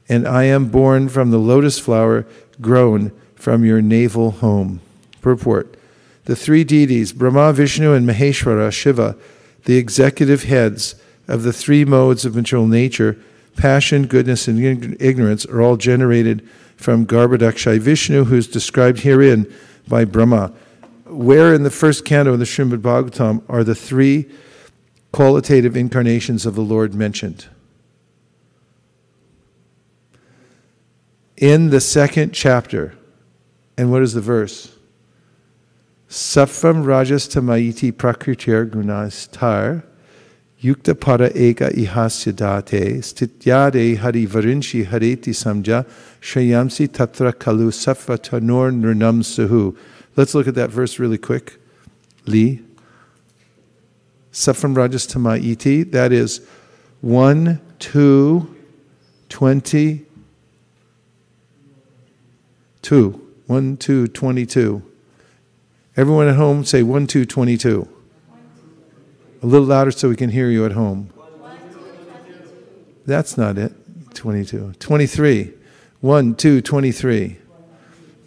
and I am born from the lotus flower grown from your navel home. Purport The three deities, Brahma, Vishnu, and Maheshwara, Shiva, the executive heads of the three modes of material nature, passion, goodness, and ignorance, are all generated from Garbhodakashayi Vishnu, who is described herein by Brahma. Where in the first canto of the Srimad Bhagavatam are the three qualitative incarnations of the Lord mentioned? In the second chapter. And what is the verse? Saffam rajas tamayiti prakritir gunastar yukta para eka ihasya date stityade hari varinshi hareti samja shayamsi tatra kalu safa tanur nurnam suhu. Let's look at that verse really quick. Lee. Saffam rajas tamayiti, that is 1, 2, 20, 2. 1, 2, 22. Everyone at home say 1, 2, 22. A little louder so we can hear you at home. That's not it. 22. 23. 1, 2, 23.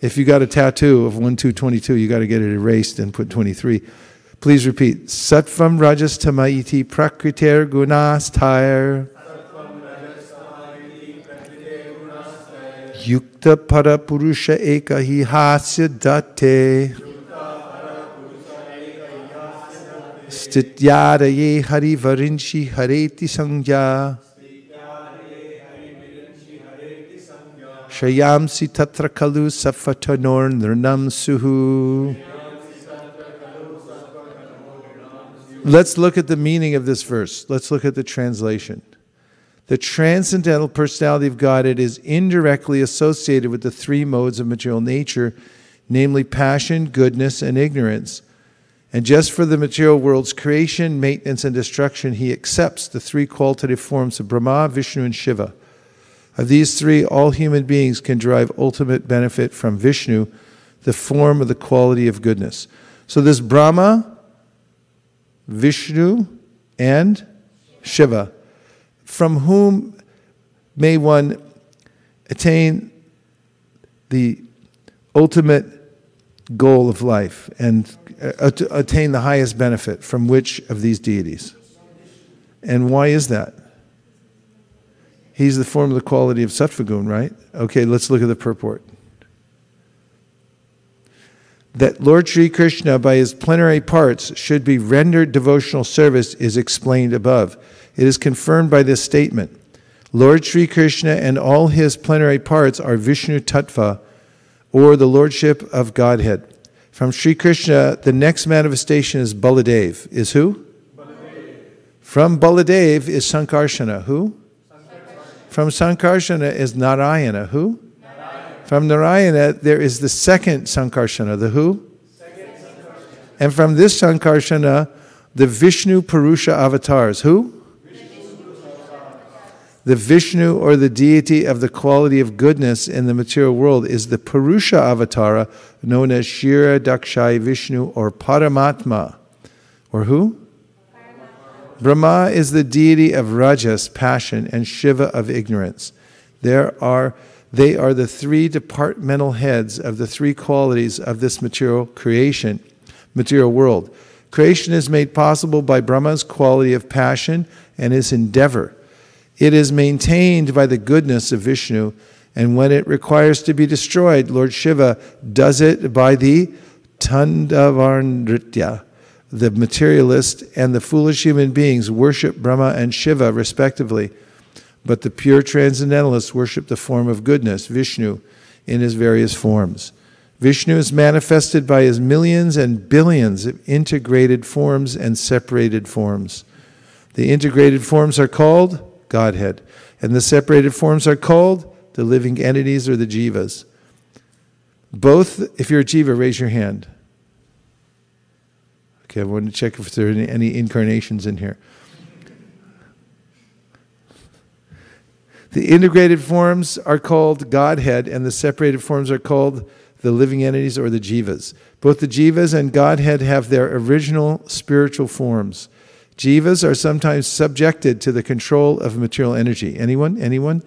If you got a tattoo of 1, 2, 22, you got to get it erased and put 23. Please repeat. Satvam rajas tamaiti prakriter gunas tire. Yukta para purusha eka hi hasya date. Stityada ye hari varinshi hareti sangya. Shayamsi tatra kalu safatanor nirnam suhu. Let's look at the meaning of this verse. Let's look at the translation. The transcendental personality of God it is indirectly associated with the three modes of material nature, namely passion, goodness, and ignorance. And just for the material world's creation, maintenance, and destruction, he accepts the three qualitative forms of Brahma, Vishnu, and Shiva. Of these three, all human beings can derive ultimate benefit from Vishnu, the form of the quality of goodness. So this Brahma, Vishnu, and Shiva from whom may one attain the ultimate goal of life and uh, attain the highest benefit from which of these deities? And why is that? He's the form of the quality of Sattvagun, right? Okay, let's look at the purport. That Lord Sri Krishna, by his plenary parts, should be rendered devotional service is explained above. It is confirmed by this statement Lord Sri Krishna and all his plenary parts are Vishnu Tattva, or the Lordship of Godhead. From Sri Krishna, the next manifestation is Baladev. Is who? Baladev. From Baladev is Sankarsana. Who? Sankarsana. From Sankarsana is Narayana. Who? From Narayana, there is the second Sankarsana. The who? Second Sankarsana. And from this Sankarsana, the Vishnu Purusha avatars. Who? The Vishnu or the deity of the quality of goodness in the material world is the Purusha avatara known as Kshirodakashayi Vishnu or Paramatma. Or who? Brahma is the deity of rajas, passion, and Shiva of ignorance. There are, they are the three departmental heads of the three qualities of this material creation, material world. Creation is made possible by Brahma's quality of passion and his endeavor. It is maintained by the goodness of Vishnu, and when it requires to be destroyed, Lord Shiva does it by the Tandavarnritya. The materialist and the foolish human beings worship Brahma and Shiva respectively, but the pure transcendentalists worship the form of goodness, Vishnu, in his various forms. Vishnu is manifested by his millions and billions of integrated forms and separated forms. The integrated forms are called Godhead. And the separated forms are called the living entities or the jivas. Both, if you're a jiva, raise your hand. Okay, I want to check if there are any, any incarnations in here. The integrated forms are called Godhead, and the separated forms are called the living entities or the jivas. Both the jivas and Godhead have their original spiritual forms. Jivas are sometimes subjected to the control of material energy. Anyone? Anyone?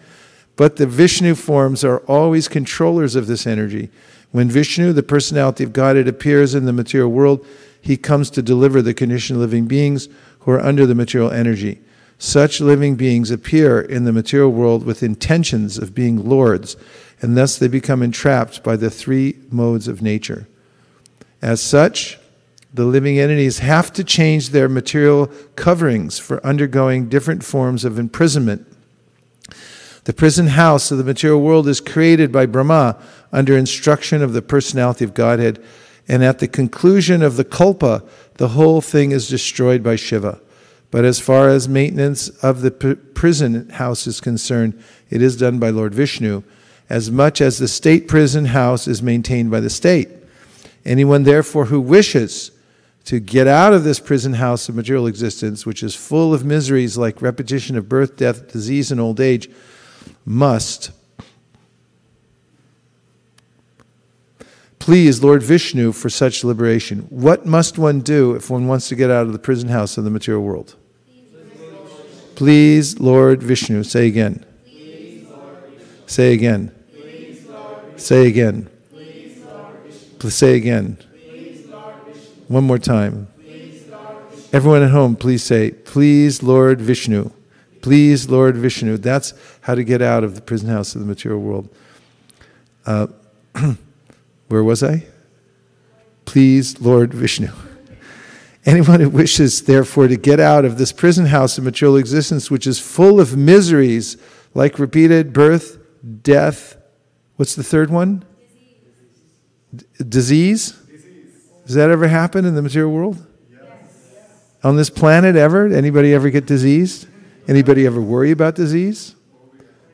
But the Vishnu forms are always controllers of this energy. When Vishnu, the personality of Godhead, appears in the material world, he comes to deliver the conditioned living beings who are under the material energy. Such living beings appear in the material world with intentions of being lords, and thus they become entrapped by the three modes of nature. As such, the living entities have to change their material coverings for undergoing different forms of imprisonment. The prison house of the material world is created by Brahma under instruction of the personality of Godhead, and at the conclusion of the kalpa, the whole thing is destroyed by Shiva. But as far as maintenance of the prison house is concerned, it is done by Lord Vishnu, as much as the state prison house is maintained by the state. Anyone, therefore, who wishes to get out of this prison house of material existence, which is full of miseries like repetition of birth, death, disease, and old age, must please Lord Vishnu for such liberation. What must one do if one wants to get out of the prison house of the material world? Please, Lord Vishnu. Say again. Say again. Say again. Say again. One more time. Everyone at home, please say, Please, Lord Vishnu. Please, Lord Vishnu. That's how to get out of the prison house of the material world. Uh, where was I? Please, Lord Vishnu. Anyone who wishes, therefore, to get out of this prison house of material existence, which is full of miseries like repeated birth, death, what's the third one? Disease. Does that ever happen in the material world? Yes. On this planet ever? Anybody ever get diseased? Anybody ever worry about disease?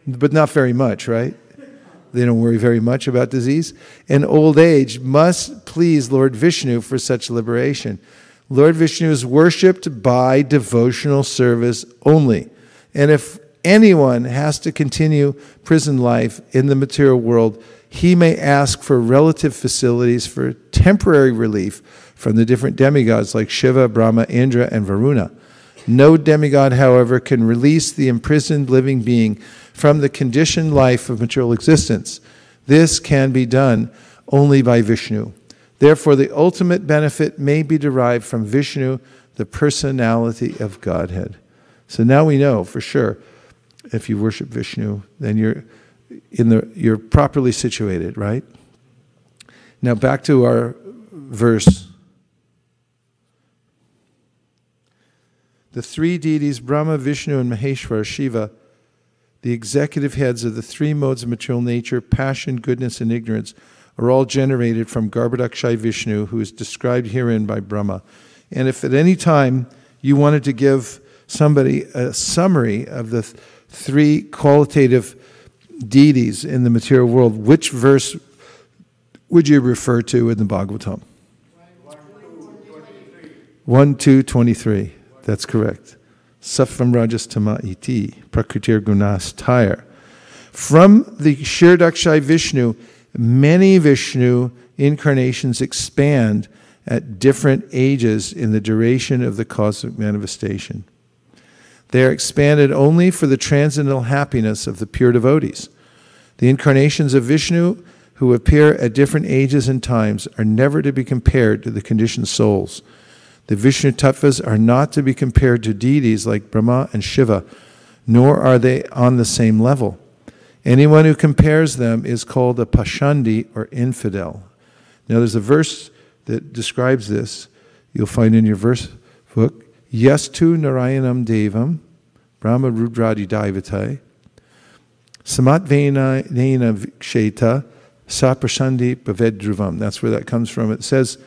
But not very much, right? They don't worry very much about disease. And old age must please Lord Vishnu for such liberation. Lord Vishnu is worshipped by devotional service only. And if anyone has to continue prison life in the material world, he may ask for relative facilities for temporary relief from the different demigods like Shiva, Brahma, Indra, and Varuna. No demigod, however, can release the imprisoned living being from the conditioned life of material existence. This can be done only by Vishnu. Therefore, the ultimate benefit may be derived from Vishnu, the personality of Godhead. So now we know for sure if you worship Vishnu, then you're in the you're properly situated, right? Now back to our verse. The three deities, Brahma, Vishnu, and Maheshwar, Shiva, the executive heads of the three modes of material nature, passion, goodness, and ignorance, are all generated from Garbhodakashayi Vishnu, who is described herein by Brahma. And if at any time you wanted to give somebody a summary of the th- three qualitative deities in the material world, which verse would you refer to in the Bhagavatam? 1, 2, 23. That's correct. Saffam Rajas Tama iti, Prakritir Gunas Tire. From the Kshirodakashayi Vishnu, many Vishnu incarnations expand at different ages in the duration of the cosmic manifestation. They are expanded only for the transcendental happiness of the pure devotees. The incarnations of Vishnu who appear at different ages and times are never to be compared to the conditioned souls. The Vishnu Tattvas are not to be compared to deities like Brahma and Shiva, nor are they on the same level. Anyone who compares them is called a Pashandi or infidel. Now, there's a verse that describes this. You'll find in your verse book. Yastu Narayanam Devam, Brahma Rudradi Daivatai, Samatvena Viksheta, Saprashandi Bhavedruvam. That's where that comes from. It says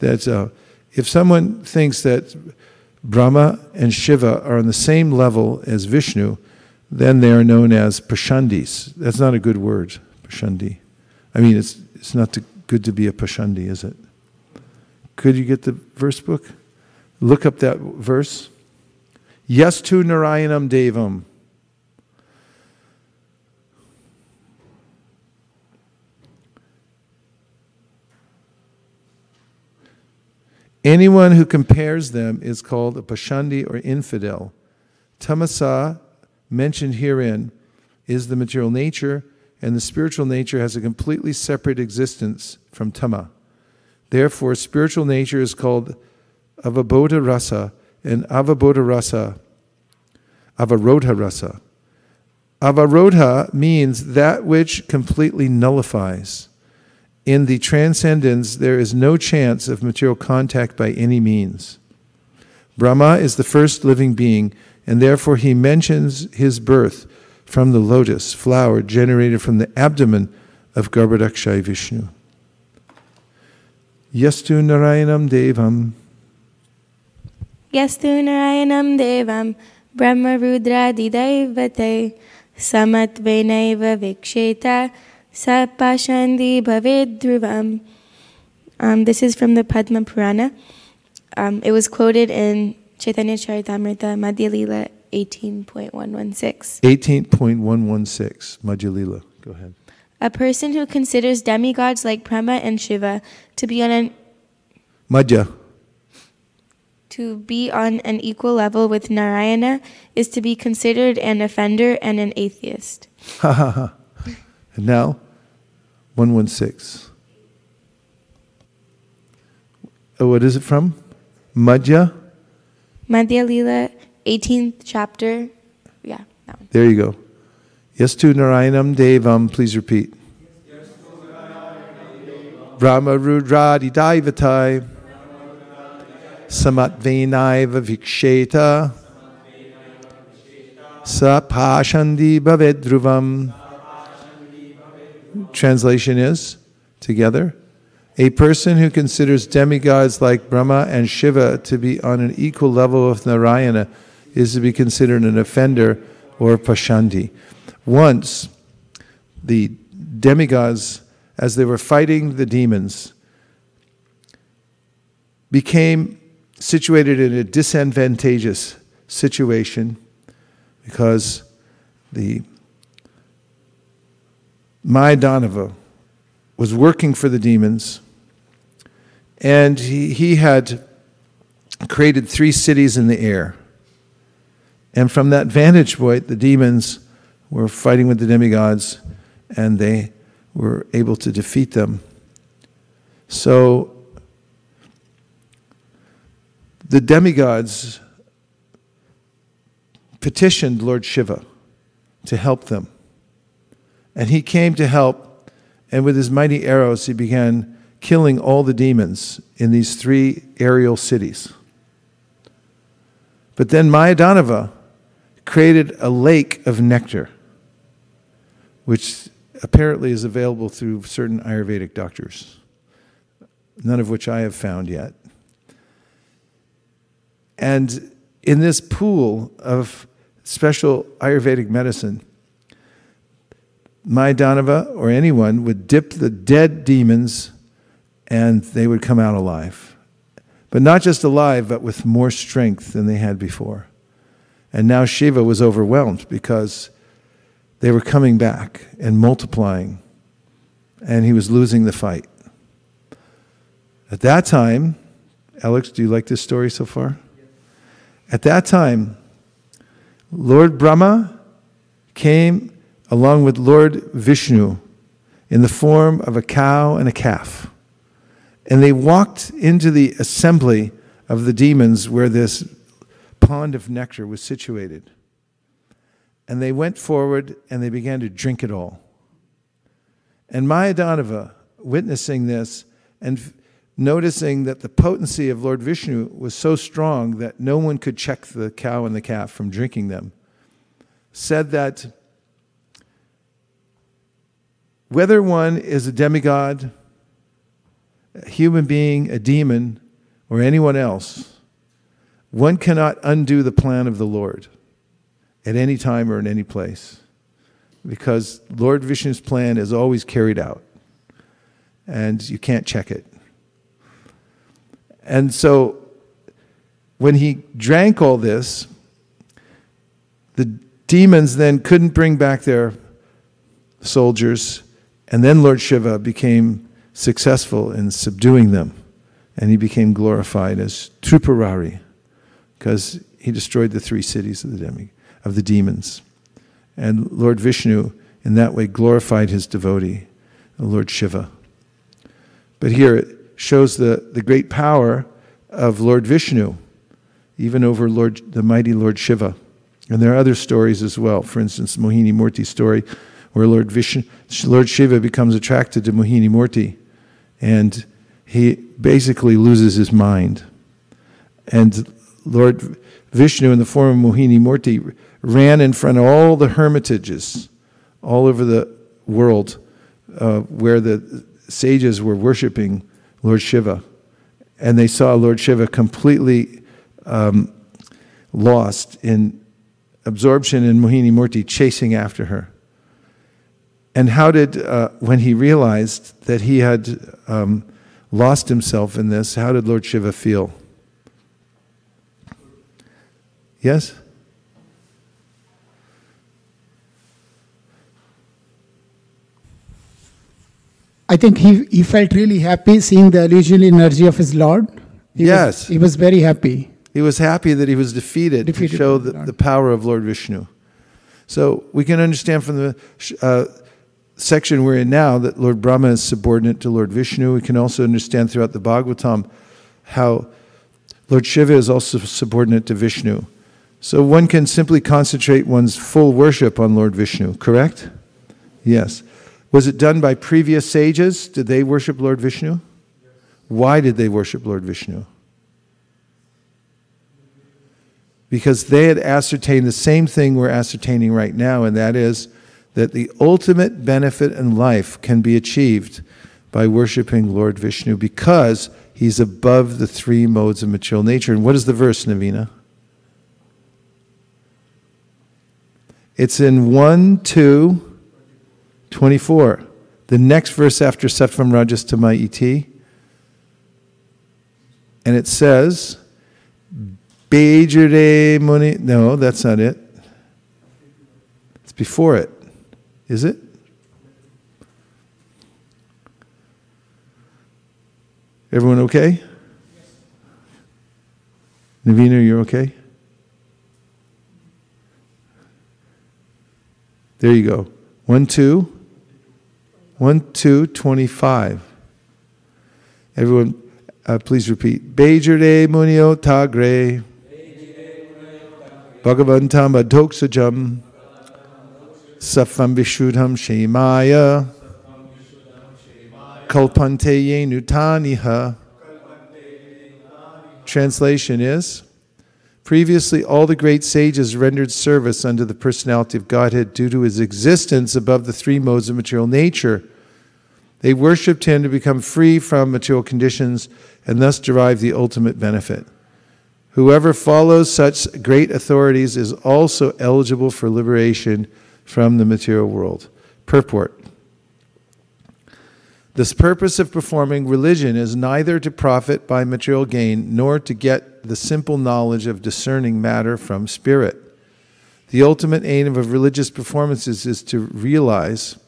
that uh, if someone thinks that Brahma and Shiva are on the same level as Vishnu, then they are known as Pashandis. That's not a good word, Pashandi. I mean, it's, it's not to, good to be a Pashandi, is it? Could you get the verse book? Look up that verse. Yastu Narayanam Devam. Anyone who compares them is called a Pashandi or infidel. Tamasa, mentioned herein, is the material nature, and the spiritual nature has a completely separate existence from Tama. Therefore, spiritual nature is called Avabodha Rasa and Avabodha Rasa, Avarodha Rasa. Avarodha means that which completely nullifies in the transcendence, there is no chance of material contact by any means. Brahma is the first living being, and therefore he mentions his birth from the lotus flower generated from the abdomen of Garbhodakashayi Vishnu. Yastu Narayanam Devam. Yastu Narayanam Devam Brahma Rudra Didayvate Samatvenaiva Viksheta Sapashandi Bhavedruvam. Um, this is from the Padma Purana. Um, it was quoted in Chaitanya Charitamrita Madhya Lila 18.116. 18.116, Madhya Lila. Go ahead. A person who considers demigods like Brahma and Shiva to be on an Madhya. to be on an equal level with Narayana is to be considered an offender and an atheist. Ha ha ha. And now, 116. Oh, uh, what is it from? Madhya? Madhya Lila, 18th chapter. Yeah, that one. There you go. Yes to Narayanam Devam, please repeat. Brahma Rudradi Daivatai Samatvenaiva Viksheta Sapashandi Bhavedruvam. Translation is together. A person who considers demigods like Brahma and Shiva to be on an equal level with Narayana is to be considered an offender or pashandi. Once, the demigods, as they were fighting the demons, became situated in a disadvantageous situation because the Mayadanava was working for the demons, and he, he had created three cities in the air. And from that vantage point, the demons were fighting with the demigods, and they were able to defeat them. So the demigods petitioned Lord Shiva to help them. And he came to help, and with his mighty arrows, he began killing all the demons in these three aerial cities. But then Mayadanava created a lake of nectar, which apparently is available through certain Ayurvedic doctors, none of which I have found yet. And in this pool of special Ayurvedic medicine, Mayadanava or anyone would dip the dead demons and they would come out alive. But not just alive, but with more strength than they had before. And now Shiva was overwhelmed because they were coming back and multiplying, and he was losing the fight. At that time, Alex, do you like this story so far? At that time, Lord Brahma came along with Lord Vishnu in the form of a cow and a calf. And they walked into the assembly of the demons where this pond of nectar was situated. And they went forward and they began to drink it all. And Mayadanava, witnessing this and noticing that the potency of Lord Vishnu was so strong that no one could check the cow and the calf from drinking them, said that whether one is a demigod, a human being, a demon, or anyone else, one cannot undo the plan of the Lord at any time or in any place because Lord Vishnu's plan is always carried out and you can't check it. And so when he drank all this, the demons then couldn't bring back their soldiers, and then Lord Shiva became successful in subduing them, and he became glorified as Tripurari because he destroyed the three cities of the, demi, of the demons. And Lord Vishnu, in that way, glorified his devotee, Lord Shiva. But here it shows the, the great power of Lord Vishnu, even over Lord, the mighty Lord Shiva. And there are other stories as well. For instance, Mohini Murti story, where Lord Vishnu, Lord Shiva becomes attracted to Mohini Murti, and he basically loses his mind. And Lord Vishnu, in the form of Mohini Murti, ran in front of all the hermitages all over the world uh, where the sages were worshiping Lord Shiva. And they saw Lord Shiva completely um, lost in absorption in Mohini Murti, chasing after her. And how did, uh, when he realized that he had um, lost himself in this, how did Lord Shiva feel? Yes? I think he, he felt really happy seeing the illusional energy of his Lord. He yes. Was, he was very happy. He was happy that he was defeated, defeated to show the, the, power of Lord Vishnu. So we can understand from the uh, section we're in now that Lord Brahma is subordinate to Lord Vishnu. We can also understand throughout the Bhagavatam how Lord Shiva is also subordinate to Vishnu. So one can simply concentrate one's full worship on Lord Vishnu, correct? Yes. Was it done by previous sages? Did they worship Lord Vishnu? Why did they worship Lord Vishnu? Because they had ascertained the same thing we're ascertaining right now, and that is that the ultimate benefit in life can be achieved by worshiping Lord Vishnu because he's above the three modes of material nature. And what is the verse, Navina? It's in 1, 2, 24. The next verse after Sattvam Rajas Tamai Iti. And it says, Bejare Muni. No, that's not it. It's before it. Is it? Everyone okay? Navina, you're okay? There you go. One, two, 1, 2, 25. Everyone, uh, please repeat. Bejare munio tagre. Bhagavantam adhoksajam. Safam vishudham shemaya. Kalpante yenutaniha. Translation is Previously, all the great sages rendered service unto the personality of Godhead due to his existence above the three modes of material nature. They worshipped him to become free from material conditions and thus derive the ultimate benefit. Whoever follows such great authorities is also eligible for liberation from the material world. Purport This purpose of performing religion is neither to profit by material gain nor to get the simple knowledge of discerning matter from spirit. The ultimate aim of religious performances is to realize,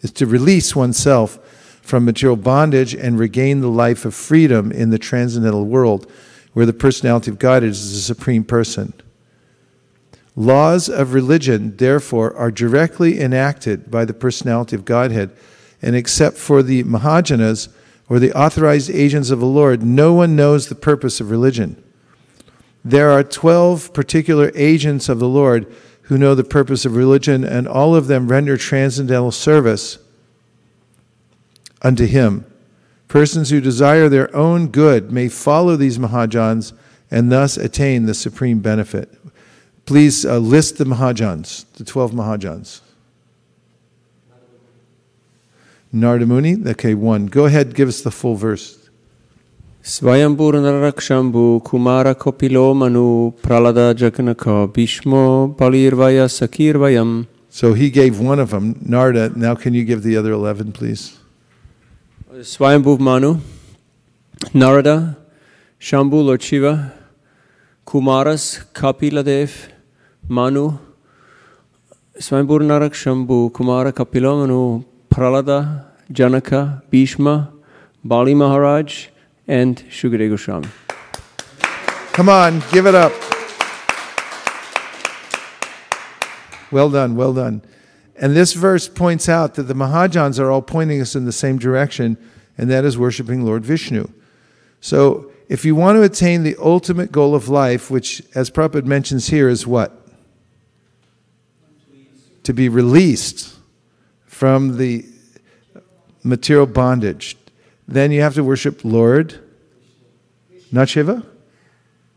is to release oneself from material bondage and regain the life of freedom in the transcendental world where the personality of God is the supreme person. Laws of religion, therefore, are directly enacted by the personality of Godhead, and except for the Mahajanas or the authorized agents of the Lord, no one knows the purpose of religion. There are 12 particular agents of the Lord who know the purpose of religion, and all of them render transcendental service unto Him. Persons who desire their own good may follow these Mahajans and thus attain the supreme benefit. Please uh, list the Mahajans, the 12 Mahajans. Nardamuni, okay, one. Go ahead, give us the full verse. Svayambur Narakshambu Kumara Kopilo Manu Pralada Jaganaka Bhishmo Balirvaya Sakirvayam. So he gave one of them, Narda. Now can you give the other 11, please? Swayambhu Manu, Narada, Shambhu Lord Shiva, Kumaras, Kapiladev, Manu, Swayambhu Narak Shambhu, Kumara Kapila Manu, Prahlada, Janaka, Bhishma, Bali Maharaj, and Shukadeva Goswami. Come on, give it up. Well done, well done. And this verse points out that the Mahajans are all pointing us in the same direction, and that is worshiping Lord Vishnu. So, if you want to attain the ultimate goal of life, which, as Prabhupada mentions here, is what? To be released from the material bondage. Then you have to worship Lord, not Shiva?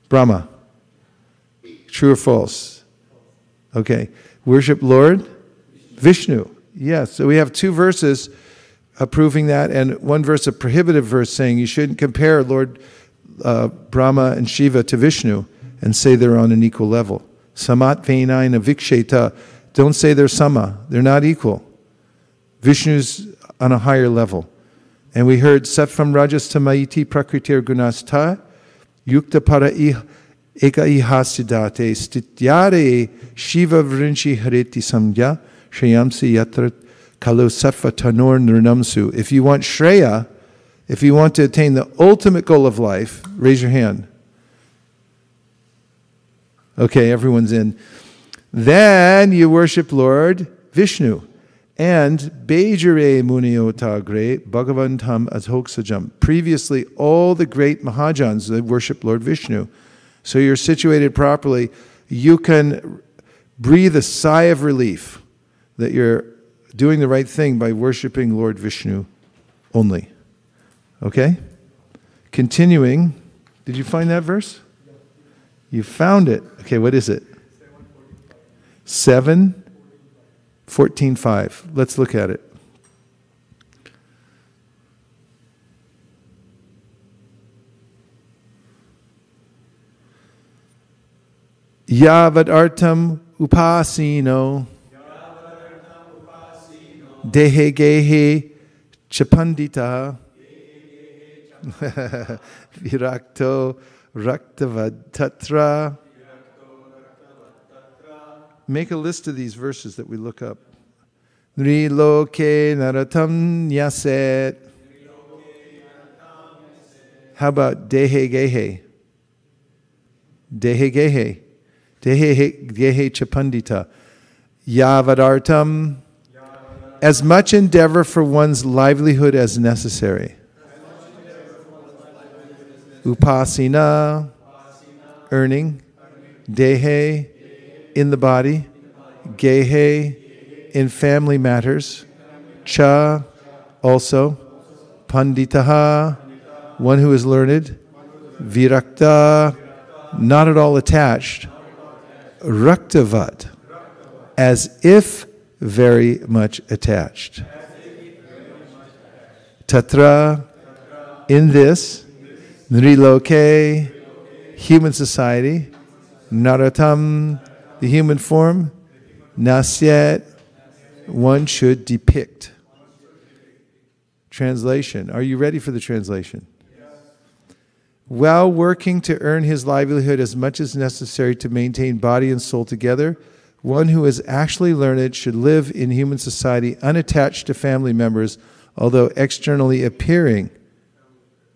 Brahma. True or false? Okay. Worship Lord Vishnu. Yes. So we have two verses approving that, and one verse, a prohibitive verse, saying you shouldn't compare Lord uh, Brahma and Shiva to Vishnu and say they're on an equal level. Samat Vainaina Viksheta. Don't say they're sama. They're not equal. Vishnu's on a higher level. And we heard Satvam Rajas Tamaiti Prakritir Gunastha Yukta Para Eka Ihasidate Stityare Shiva Vrinchi Hareti Samgya Shreyamsi Yatra Kalu Sattva Tanur Nirnamsu. If you want Shreya, if you want to attain the ultimate goal of life, raise your hand. Okay, everyone's in. Then you worship Lord Vishnu. And Bejare Muniotagre Bhagavantam Adhoksajam. Previously, all the great Mahajans, they worship Lord Vishnu. So you're situated properly. You can breathe a sigh of relief that you're doing the right thing by worshiping Lord Vishnu only. Okay? Continuing, did you find that verse? You found it. Okay, what is it? 7 14:5. Let's look at it. Yavad artam upasino dehe gehe chapandita virakto raktavad tatra Make a list of these verses that we look up. Nriloke naratam nyaset. How about dehe gehe? Dehe gehe. Dehe gehe chapandita. Yavadartam as much endeavor for one's livelihood as necessary. Upasina, earning, dehe, in the body, gehe, in family matters, cha, also, panditaha, one who is learned, virakta, not at all attached, raktavat, as if very much attached. Tatra, in this, Nriloke, human society, Naratam, the human form, Nasyat, one should depict. Translation. Are you ready for the translation? While working to earn his livelihood as much as necessary to maintain body and soul together, one who is actually learned should live in human society unattached to family members, although externally appearing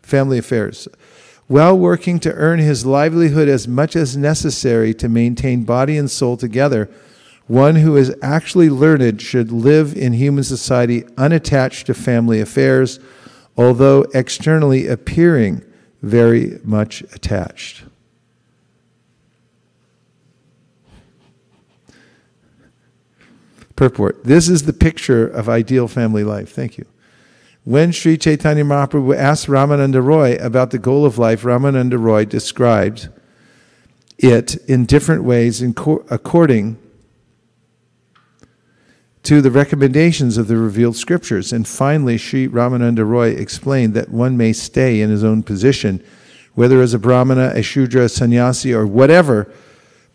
family affairs. While working to earn his livelihood as much as necessary to maintain body and soul together, one who is actually learned should live in human society unattached to family affairs, although externally appearing very much attached. Purport. This is the picture of ideal family life. Thank you. When Sri Chaitanya Mahaprabhu asked Ramananda Roy about the goal of life, Ramananda Roy described it in different ways according to the recommendations of the revealed scriptures. And finally, Sri Ramananda Roy explained that one may stay in his own position, whether as a Brahmana, a Shudra, a sannyasi, or whatever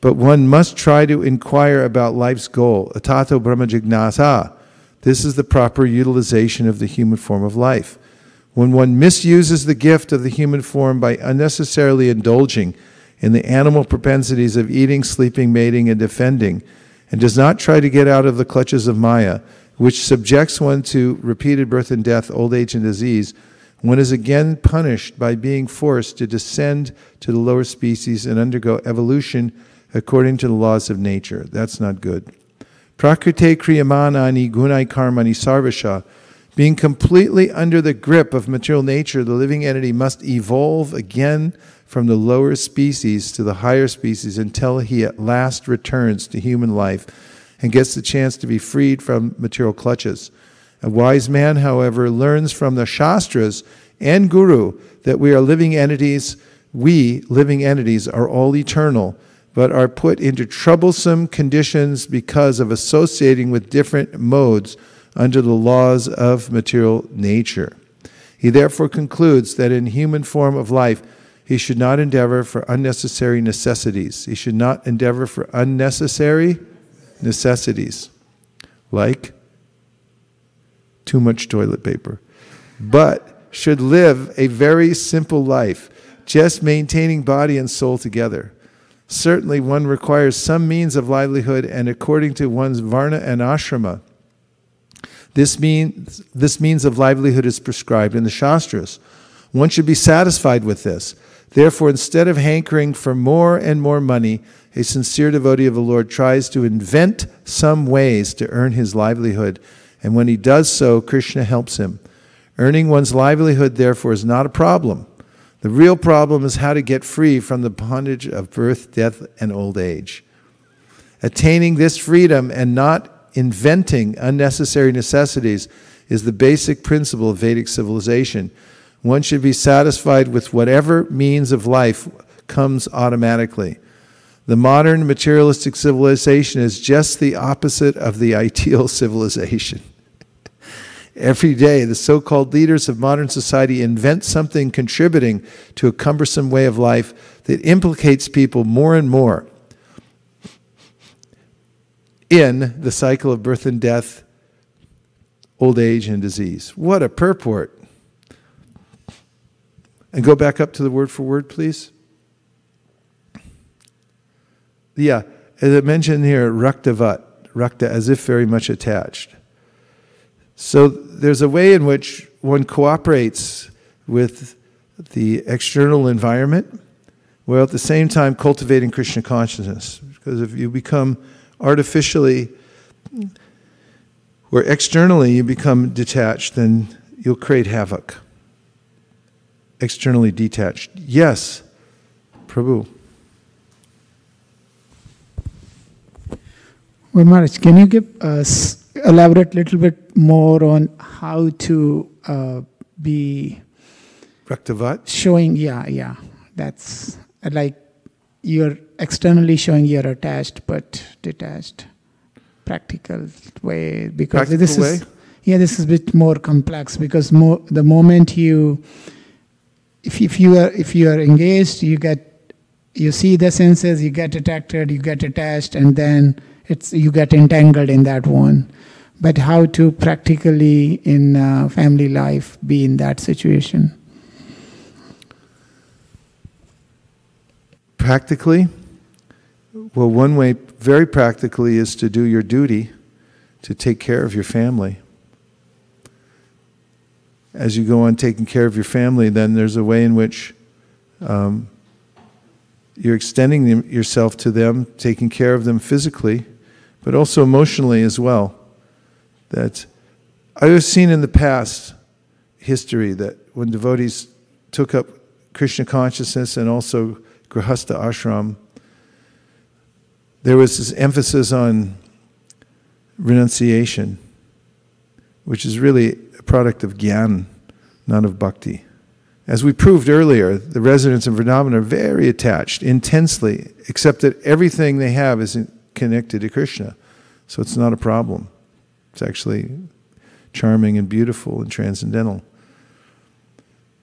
but one must try to inquire about life's goal. Atato Brahma Jignasa. This is the proper utilization of the human form of life. When one misuses the gift of the human form by unnecessarily indulging in the animal propensities of eating, sleeping, mating, and defending, and does not try to get out of the clutches of Maya, which subjects one to repeated birth and death, old age, and disease, one is again punished by being forced to descend to the lower species and undergo evolution according to the laws of nature. That's not good. Prakrite kriyamanani gunai karmani sarvasha. Being completely under the grip of material nature, the living entity must evolve again from the lower species to the higher species until he at last returns to human life and gets the chance to be freed from material clutches. A wise man, however, learns from the Shastras and Guru that we are living entities. We, living entities, are all eternal but are put into troublesome conditions because of associating with different modes under the laws of material nature. He therefore concludes that in human form of life, he should not endeavor for unnecessary necessities. He should not endeavor for unnecessary necessities, like too much toilet paper, but should live a very simple life, just maintaining body and soul together certainly one requires some means of livelihood, and according to one's varna and ashrama, this, means, this means of livelihood is prescribed in the Shastras. One should be satisfied with this. Therefore, instead of hankering for more and more money, a sincere devotee of the Lord tries to invent some ways to earn his livelihood, and when he does so, Krishna helps him. Earning one's livelihood, therefore, is not a problem. The real problem is how to get free from the bondage of birth, death, and old age. Attaining this freedom and not inventing unnecessary necessities is the basic principle of Vedic civilization. One should be satisfied with whatever means of life comes automatically. The modern materialistic civilization is just the opposite of the ideal civilization. Every day, the so called leaders of modern society invent something contributing to a cumbersome way of life that implicates people more and more in the cycle of birth and death, old age, and disease. What a purport. And go back up to the word for word, please. Yeah, as I mentioned here, raktavat, rakta, as if very much attached. So there's a way in which one cooperates with the external environment while at the same time cultivating Krishna consciousness. Because if you become artificially or externally you become detached, then you'll create havoc. Externally detached. Yes, Prabhu. Well, Maharaj, can you give us elaborate a little bit more on how to uh, be Raktavat? showing? Yeah, yeah, that's like you're externally showing you're attached but detached. Practical way because Practical this way? is yeah this is a bit more complex because more the moment you if if you are if you are engaged you get you see the senses you get attracted you get attached and then it's you get entangled in that one but how to practically in uh, family life be in that situation Practically, well, one way, very practically, is to do your duty to take care of your family. As you go on taking care of your family, then there's a way in which um, you're extending yourself to them, taking care of them physically, but also emotionally as well. That I have seen in the past history that when devotees took up Krishna consciousness and also Grihastha ashram, there was this emphasis on renunciation, which is really a product of gyan, not of bhakti. As we proved earlier, the residents of Vrindavan are very attached, intensely, except that everything they have is connected to Krishna. So it's not a problem. It's actually charming and beautiful and transcendental.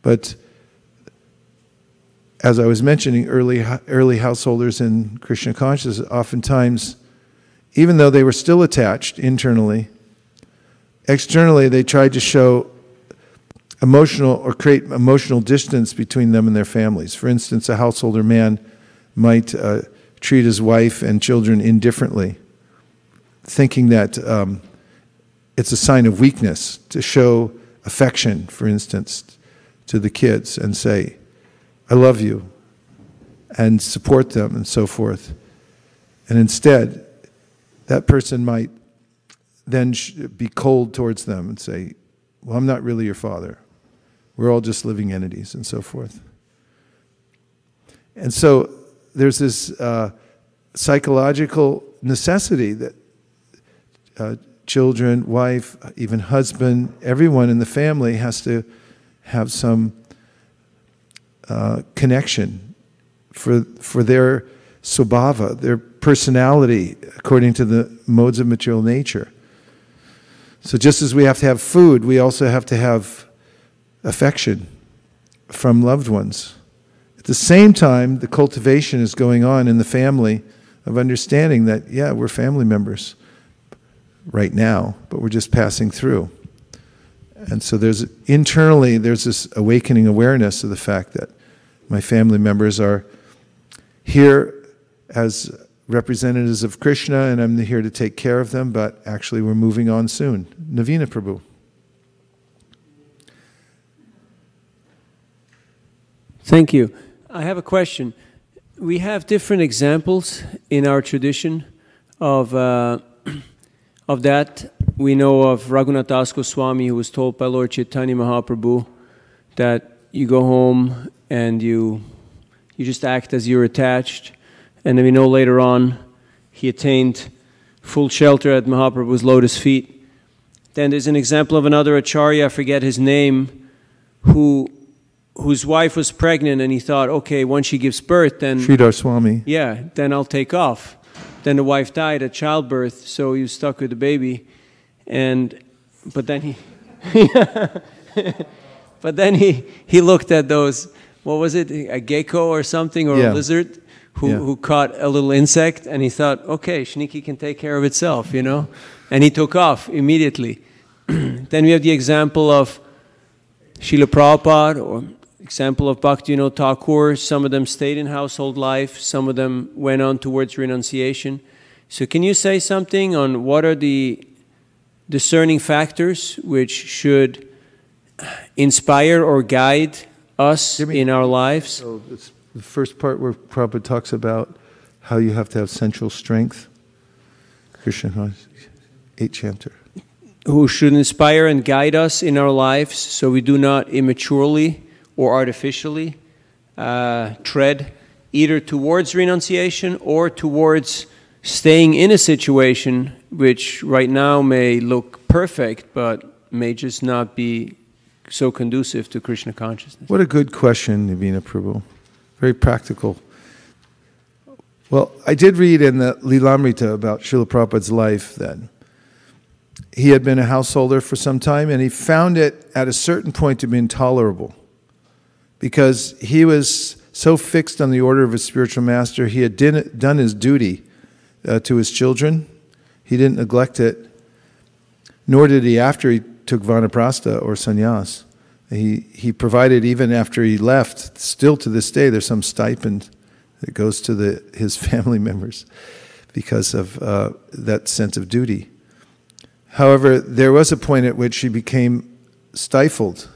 But as I was mentioning, early, early householders in Krishna consciousness, oftentimes, even though they were still attached internally, externally they tried to show emotional or create emotional distance between them and their families. For instance, a householder man might uh, treat his wife and children indifferently, thinking that um, it's a sign of weakness to show affection, for instance, to the kids and say, I love you, and support them and so forth. And instead, that person might then be cold towards them and say, Well, I'm not really your father. We're all just living entities and so forth. And so there's this uh, psychological necessity that uh, children, wife, even husband, everyone in the family has to have some uh, connection for, for their swabhava, their personality, according to the modes of material nature. So, just as we have to have food, we also have to have affection from loved ones. At the same time, the cultivation is going on in the family of understanding that, yeah, we're family members right now, but we're just passing through. And so there's internally there's this awakening awareness of the fact that my family members are here as representatives of Krishna, and I'm here to take care of them, but actually we're moving on soon. Navina Prabhu. Thank you. I have a question. We have different examples in our tradition of, uh, of that. We know of Raghunath Das Goswami, who was told by Lord Chaitanya Mahaprabhu that you go home and you, you just act as you're attached. And then we know later on he attained full shelter at Mahaprabhu's lotus feet. Then there's an example of another acharya, I forget his name, who whose wife was pregnant and he thought, okay, once she gives birth, then Sridhar Swami. Yeah, then I'll take off. Then the wife died at childbirth, so he was stuck with the baby. And but then he but then he he looked at those what was it, a gecko or something, or Yeah. a lizard who, Yeah. who caught a little insect, and he thought, okay, Shniki can take care of itself, you know? And he took off immediately. then we have the example of Srila Prabhupada, or example of Bhaktivinoda Thakur. Some of them stayed in household life, some of them went on towards renunciation. So, can you say something on what are the discerning factors which should inspire or guide us in our lives? So it's the first part where Prabhupada talks about how you have to have central strength. Krishna eight chanter. who should inspire and guide us in our lives so we do not immaturely or artificially uh, tread either towards renunciation or towards staying in a situation which right now may look perfect but may just not be so conducive to Krishna consciousness. What a good question, Navina Prabhu. Very practical. Well, I did read in the Lilamrita about Srila Prabhupada's life that he had been a householder for some time and he found it at a certain point to be intolerable because he was so fixed on the order of his spiritual master. He had done his duty uh, to his children, he didn't neglect it, nor did he after he took vanaprastha or sannyas. He, he provided, even after he left, still to this day, there's some stipend that goes to the, his family members because of uh, that sense of duty. However, there was a point at which he became stifled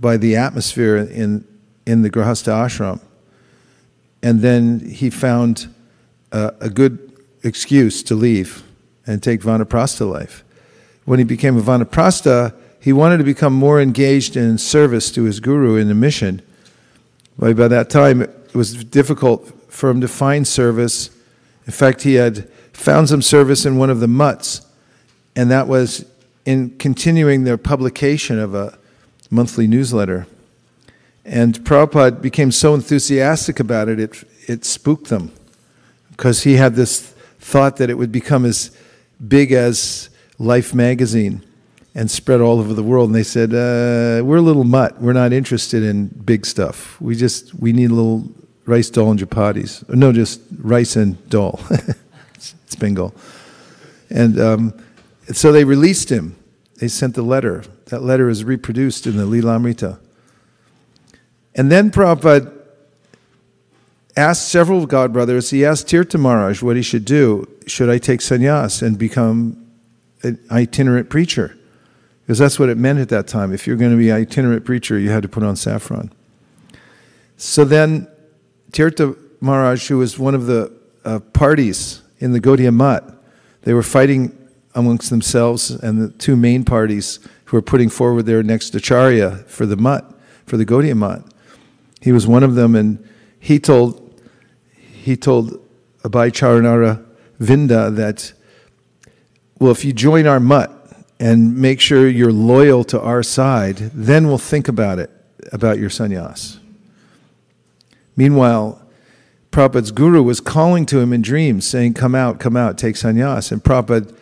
by the atmosphere in, in the Grihastha ashram. And then he found uh, a good excuse to leave and take Vanaprastha life. When he became a Vanaprastha, he wanted to become more engaged in service to his guru in the mission. But by that time, it was difficult for him to find service. In fact, he had found some service in one of the mutts and that was in continuing their publication of a monthly newsletter. And Prabhupada became so enthusiastic about it, it, it spooked them because he had this thought that it would become as big as Life magazine and spread all over the world. And they said, uh, "We're a little mutt. We're not interested in big stuff. We just we need a little rice dal and chapatis. No, just rice and dal. it's Bengal." And um, so they released him. They sent the letter. That letter is reproduced in the Lilamrita. And then Prabhupada asked several God brothers, he asked Tirtha Maharaj what he should do. Should I take sannyas and become an itinerant preacher? Because that's what it meant at that time. If you're going to be an itinerant preacher, you had to put on saffron. So then Tirtha Maharaj, who was one of the uh, parties in the Gaudiya Mutt, they were fighting amongst themselves and the two main parties who were putting forward their next acharya for the mutt, for the Gaudiya mutt. He was one of them, and he told he told Abhay Charanara Vinda that, well, if you join our mutt and make sure you're loyal to our side, then we'll think about it, about your sannyas. Meanwhile, Prabhupada's guru was calling to him in dreams, saying, Come out, come out, take sannyas. And Prabhupada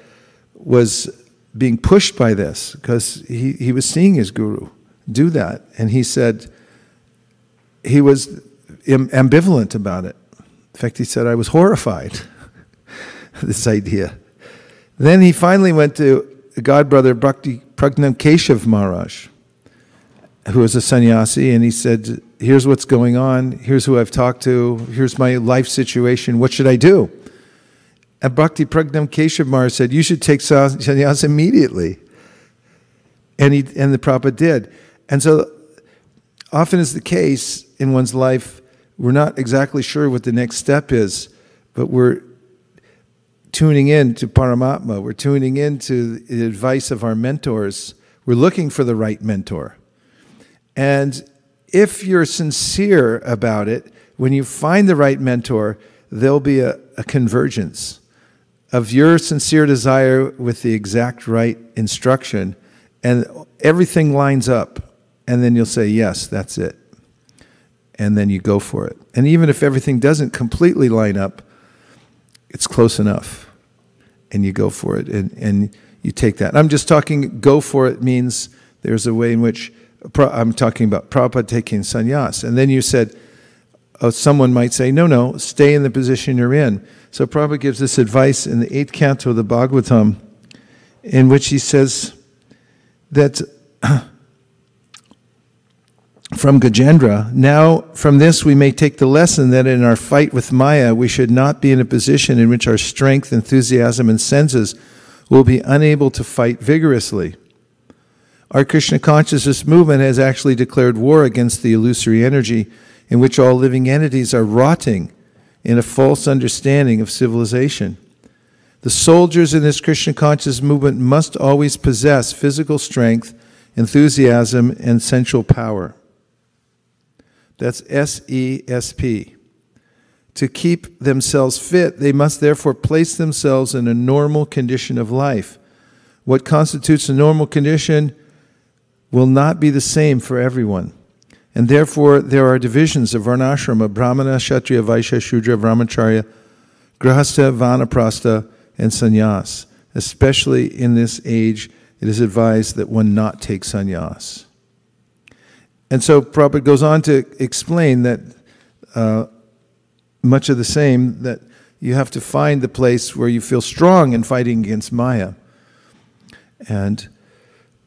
was being pushed by this because he, he was seeing his guru do that. And he said he was ambivalent about it. In fact, he said, I was horrified, this idea. Then he finally went to God brother Bhakti Prajnan Keshav Maharaj, who was a sannyasi, and he said, Here's what's going on. Here's who I've talked to. Here's my life situation. What should I do? And Bhakti Prajnan Keshav Maharaj said, You should take sannyas immediately. And, he, and the Prabhupada did. And so often is the case in one's life, we're not exactly sure what the next step is, but we're tuning in to Paramatma. We're tuning in to the advice of our mentors. We're looking for the right mentor. And if you're sincere about it, when you find the right mentor, there'll be a, a convergence of your sincere desire with the exact right instruction, and everything lines up, and then you'll say, Yes, that's it. And then you go for it. And even if everything doesn't completely line up, it's close enough. And you go for it, and, and you take that. I'm just talking, go for it means there's a way in which I'm talking about Prabhupada taking sannyas. And then you said, oh, someone might say, no, no, stay in the position you're in. So Prabhupada gives this advice in the eighth canto of the Bhagavatam, in which he says that from Gajendra, now from this we may take the lesson that in our fight with Maya, we should not be in a position in which our strength, enthusiasm, and senses will be unable to fight vigorously. Our Krishna consciousness movement has actually declared war against the illusory energy in which all living entities are rotting in a false understanding of civilization. The soldiers in this Krishna conscious movement must always possess physical strength, enthusiasm, and sensual power. That's S E S P. To keep themselves fit, they must therefore place themselves in a normal condition of life. What constitutes a normal condition will not be the same for everyone. And therefore, there are divisions of Varnashrama, Brahmana, Kshatriya, Vaishya, Shudra, Brahmacharya, Grihastha, Vanaprastha, and sannyas. Especially in this age, it is advised that one not take sannyas. And so Prabhupada goes on to explain that uh, much of the same, that you have to find the place where you feel strong in fighting against Maya. And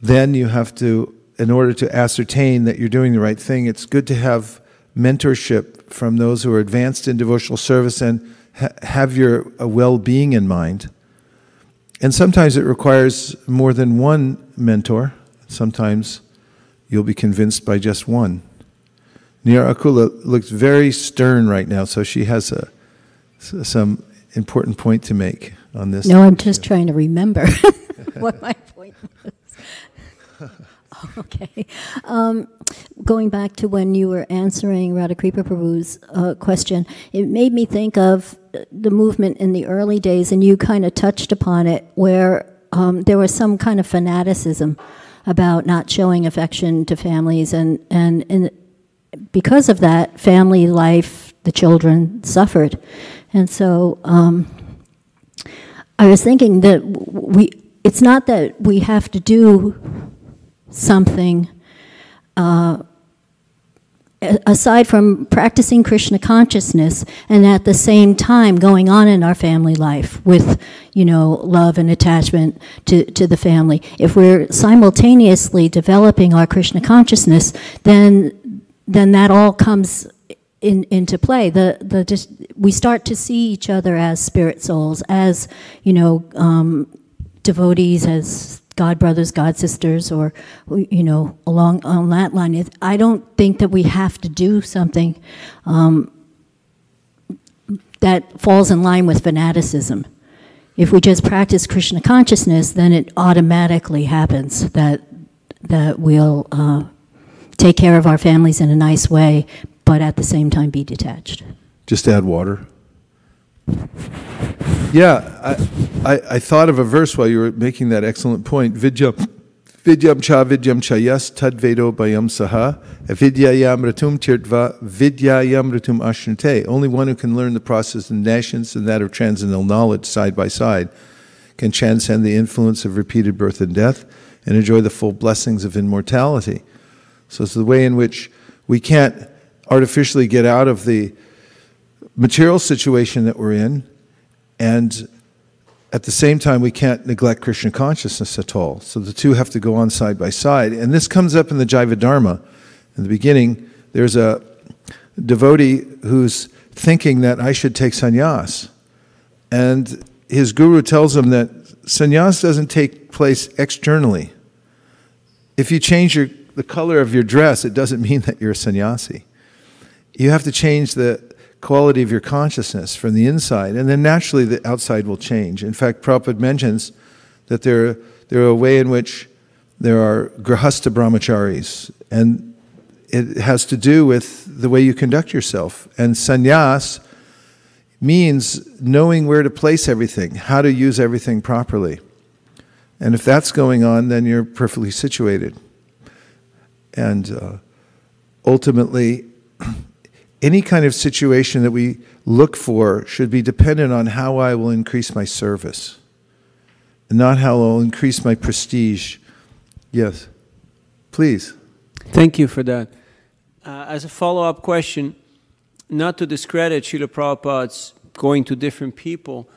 then you have to, in order to ascertain that you're doing the right thing, it's good to have mentorship from those who are advanced in devotional service and ha- have your well being in mind. And sometimes it requires more than one mentor. Sometimes you'll be convinced by just one. Nirakula looks very stern right now, so she has a, some important point to make on this. No, I'm just trying to remember what my point was. okay. Um, going back to when you were answering Radhakripa Prabhu's uh, question, it made me think of the movement in the early days, and you kind of touched upon it, where um, there was some kind of fanaticism about not showing affection to families, and, and, and because of that, family life, the children suffered. And so um, I was thinking that we, it's not that we have to do something uh, aside from practicing Krishna consciousness and at the same time going on in our family life with, you know, love and attachment to, to the family. If we're simultaneously developing our Krishna consciousness, then then that all comes in, into play. The the just we start to see each other as spirit souls, as you know, um, devotees, as god brothers, god sisters, or you know, along on that line. I don't think that we have to do something um, that falls in line with fanaticism. If we just practice Krishna consciousness, then it automatically happens that that we'll uh, take care of our families in a nice way, but at the same time be detached. Just add water. Yeah, I, I, I, thought of a verse while you were making that excellent point. Vidyam, vidyam cha vidyam cha yas tad vedo bayam saha vidyayam ratum tirtva vidyayam ratum ashnate. Only one who can learn the process of nations and that of transcendental knowledge side by side can transcend the influence of repeated birth and death and enjoy the full blessings of immortality. So it's the way in which we can't artificially get out of the material situation that we're in and at the same time, we can't neglect Krishna consciousness at all. So the two have to go on side by side. And this comes up in the Jaiva Dharma. In the beginning, there's a devotee who's thinking that I should take sannyas. And his guru tells him that sannyas doesn't take place externally. If you change your, the color of your dress, it doesn't mean that you're a sannyasi. You have to change the quality of your consciousness from the inside, and then naturally the outside will change. In fact, Prabhupada mentions that there, there are a way in which there are grihastha brahmacharis, and it has to do with the way you conduct yourself. And sannyas means knowing where to place everything, how to use everything properly. And if that's going on, then you're perfectly situated. And uh, ultimately, any kind of situation that we look for should be dependent on how I will increase my service, not how I'll increase my prestige. Yes, please. Thank you for that. Uh, as a follow up question, not to discredit Srila Prabhupada's going to different people,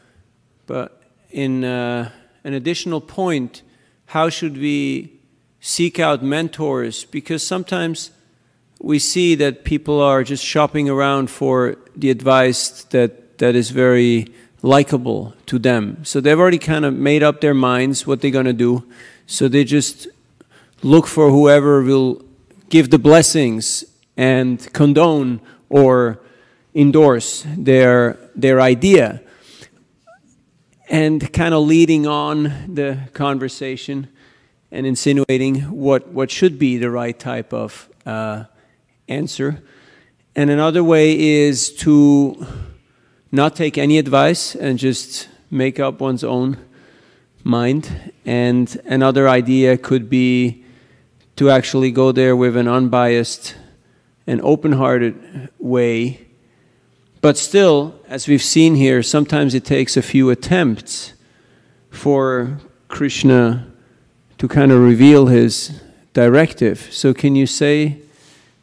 but in uh, an additional point, how should we seek out mentors? Because sometimes we see that people are just shopping around for the advice that, that is very likable to them. So they've already kind of made up their minds what they're going to do. So they just look for whoever will give the blessings and condone or endorse their, their idea. and kind of leading on the conversation and insinuating what, what should be the right type of uh, answer. And another way is to not take any advice and just make up one's own mind. And another idea could be to actually go there with an unbiased and open hearted way. But still, as we've seen here, sometimes it takes a few attempts for Krishna to kind of reveal his directive. So, can you say,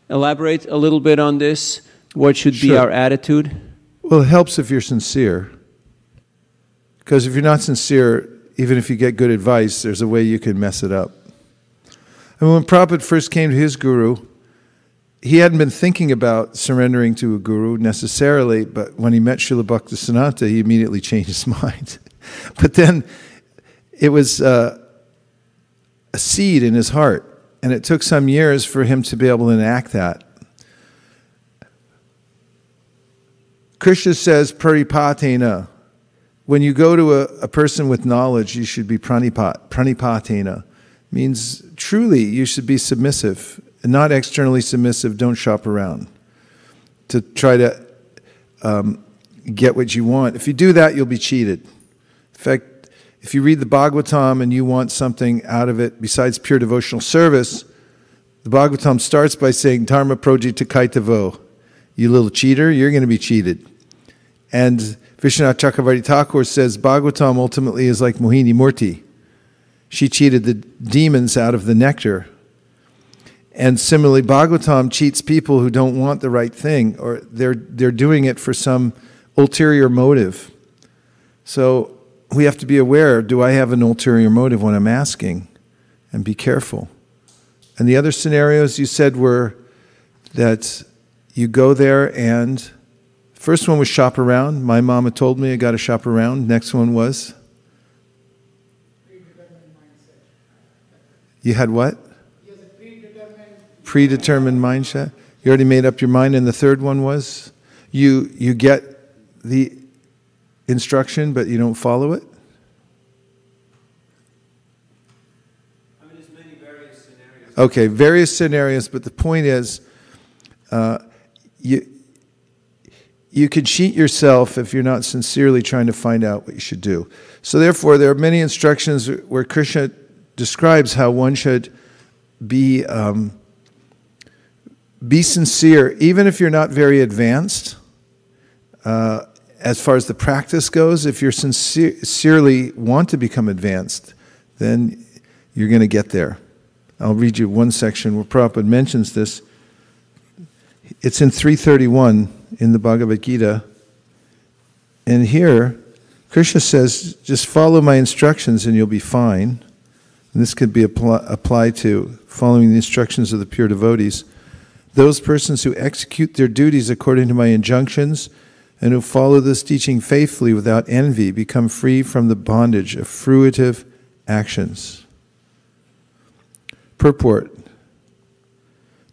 elaborate a little bit on this? What should sure. be our attitude? Well, it helps if you're sincere. Because if you're not sincere, even if you get good advice, there's a way you can mess it up. And when Prabhupada first came to his guru, he hadn't been thinking about surrendering to a guru necessarily, but when he met Srila Bhaktisiddhanta, he immediately changed his mind. but then it was uh, a seed in his heart, and it took some years for him to be able to enact that. Krishna says, Pranipatena. When you go to a, a person with knowledge, you should be pranipat, pranipatena. Means truly you should be submissive, not externally submissive, don't shop around to try to um, get what you want. If you do that, you'll be cheated. In fact, if you read the Bhagavatam and you want something out of it besides pure devotional service, the Bhagavatam starts by saying, Dharma proji takaitavo. You little cheater, you're going to be cheated. And Vishwanath Chakravarti Thakur says Bhagavatam ultimately is like Mohini Murti. She cheated the demons out of the nectar. And similarly, Bhagavatam cheats people who don't want the right thing, or they're, they're doing it for some ulterior motive. So we have to be aware do I have an ulterior motive when I'm asking? And be careful. And the other scenarios you said were that you go there and first one was shop around. My mama told me I got to shop around. Next one was You had what? Predetermined, mindset. You already made up your mind and the third one was you you get the instruction but you don't follow it? Okay, various scenarios, but the point is, uh, you, you can cheat yourself if you're not sincerely trying to find out what you should do. So, therefore, there are many instructions where Krishna describes how one should be, um, be sincere, even if you're not very advanced. Uh, as far as the practice goes, if you sincerely want to become advanced, then you're going to get there. I'll read you one section where Prabhupada mentions this. It's in 331 in the Bhagavad Gita. And here, Krishna says, just follow my instructions and you'll be fine. And this could be applied to following the instructions of the pure devotees. Those persons who execute their duties according to my injunctions and who follow this teaching faithfully without envy become free from the bondage of fruitive actions. Purport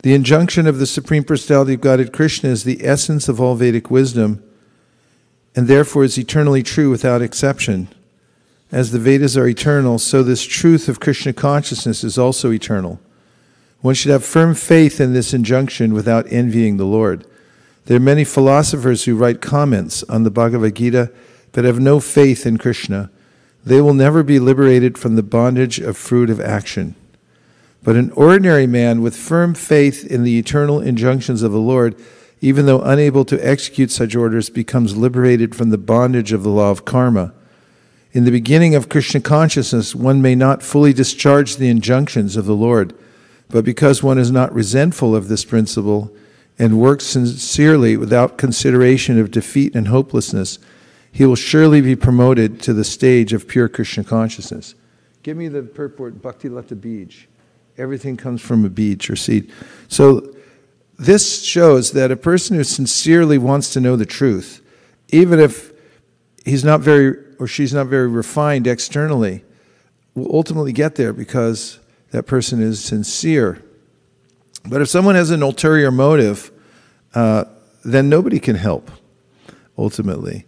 the injunction of the Supreme Personality of Godhead Krishna is the essence of all Vedic wisdom and therefore is eternally true without exception. As the Vedas are eternal, so this truth of Krishna consciousness is also eternal. One should have firm faith in this injunction without envying the Lord. There are many philosophers who write comments on the Bhagavad Gita but have no faith in Krishna. They will never be liberated from the bondage of fruit of action. But an ordinary man with firm faith in the eternal injunctions of the Lord, even though unable to execute such orders, becomes liberated from the bondage of the law of karma. In the beginning of Krishna consciousness, one may not fully discharge the injunctions of the Lord, but because one is not resentful of this principle and works sincerely without consideration of defeat and hopelessness, he will surely be promoted to the stage of pure Krishna consciousness. Give me the purport, Bhakti Lata Bij. Everything comes from a beach or seed. So this shows that a person who sincerely wants to know the truth, even if he's not very or she's not very refined externally, will ultimately get there because that person is sincere. But if someone has an ulterior motive, uh, then nobody can help ultimately